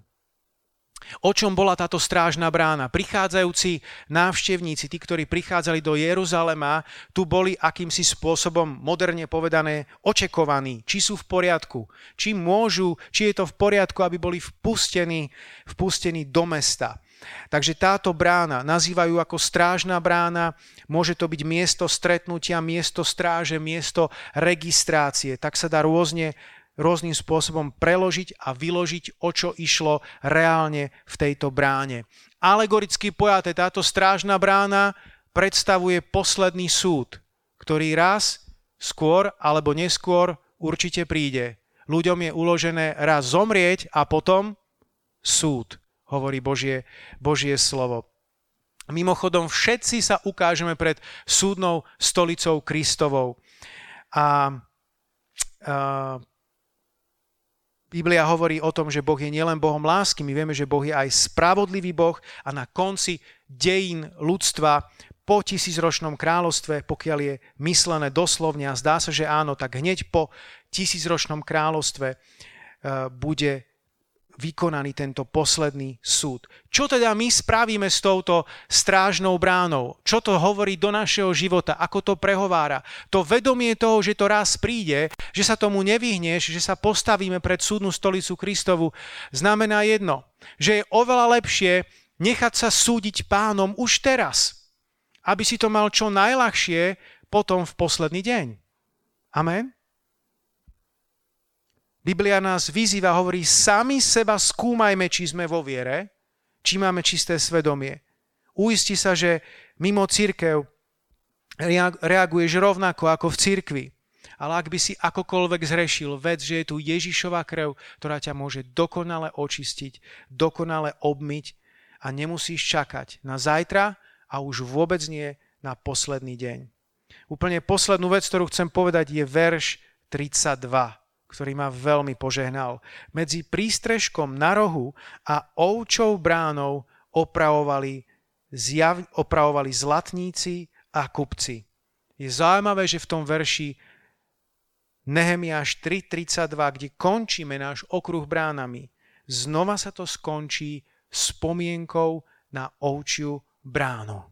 O čom bola táto strážna brána? Prichádzajúci návštevníci, tí, ktorí prichádzali do Jeruzalema, tu boli akýmsi spôsobom, moderne povedané, očekovaní, či sú v poriadku, či môžu, či je to v poriadku, aby boli vpustení, vpustení do mesta. Takže táto brána nazývajú ako strážna brána, môže to byť miesto stretnutia, miesto stráže, miesto registrácie. Tak sa dá rôzne rôznym spôsobom preložiť a vyložiť, o čo išlo reálne v tejto bráne. Alegoricky pojaté táto strážna brána predstavuje posledný súd, ktorý raz, skôr alebo neskôr určite príde. Ľuďom je uložené raz zomrieť a potom súd, hovorí Božie, Božie slovo. Mimochodom, všetci sa ukážeme pred súdnou stolicou Kristovou. A, a Biblia hovorí o tom, že Boh je nielen Bohom lásky, my vieme, že Boh je aj spravodlivý Boh a na konci dejín ľudstva po tisícročnom kráľovstve, pokiaľ je myslené doslovne a zdá sa, že áno, tak hneď po tisícročnom kráľovstve eh, bude vykonaný tento posledný súd. Čo teda my spravíme s touto strážnou bránou? Čo to hovorí do našeho života? Ako to prehovára? To vedomie toho, že to raz príde, že sa tomu nevyhneš, že sa postavíme pred súdnu stolicu Kristovu, znamená jedno, že je oveľa lepšie nechať sa súdiť pánom už teraz, aby si to mal čo najľahšie potom v posledný deň. Amen? Biblia nás vyzýva, hovorí, sami seba skúmajme, či sme vo viere, či máme čisté svedomie. Uisti sa, že mimo církev reaguješ rovnako ako v cirkvi. Ale ak by si akokoľvek zrešil, vec, že je tu Ježišova krv, ktorá ťa môže dokonale očistiť, dokonale obmyť a nemusíš čakať na zajtra a už vôbec nie na posledný deň. Úplne poslednú vec, ktorú chcem povedať, je verš 32 ktorý ma veľmi požehnal. Medzi prístrežkom na rohu a ovčou bránou opravovali, zjav, opravovali zlatníci a kupci. Je zaujímavé, že v tom verši Nehemiáš 3.32, kde končíme náš okruh bránami, znova sa to skončí spomienkou na ovčiu bránu.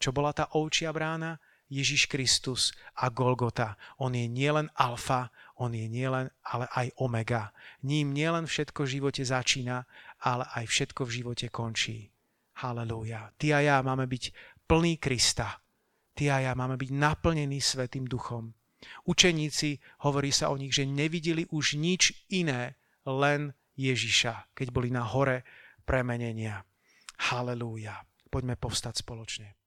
Čo bola tá ovčia brána? Ježiš Kristus a Golgota. On je nielen alfa, on je nielen, ale aj omega. Ním nielen všetko v živote začína, ale aj všetko v živote končí. Halelúja. Ty a ja máme byť plný Krista. Ty a ja máme byť naplnení Svetým duchom. Učeníci, hovorí sa o nich, že nevideli už nič iné, len Ježiša, keď boli na hore premenenia. Halelúja. Poďme povstať spoločne.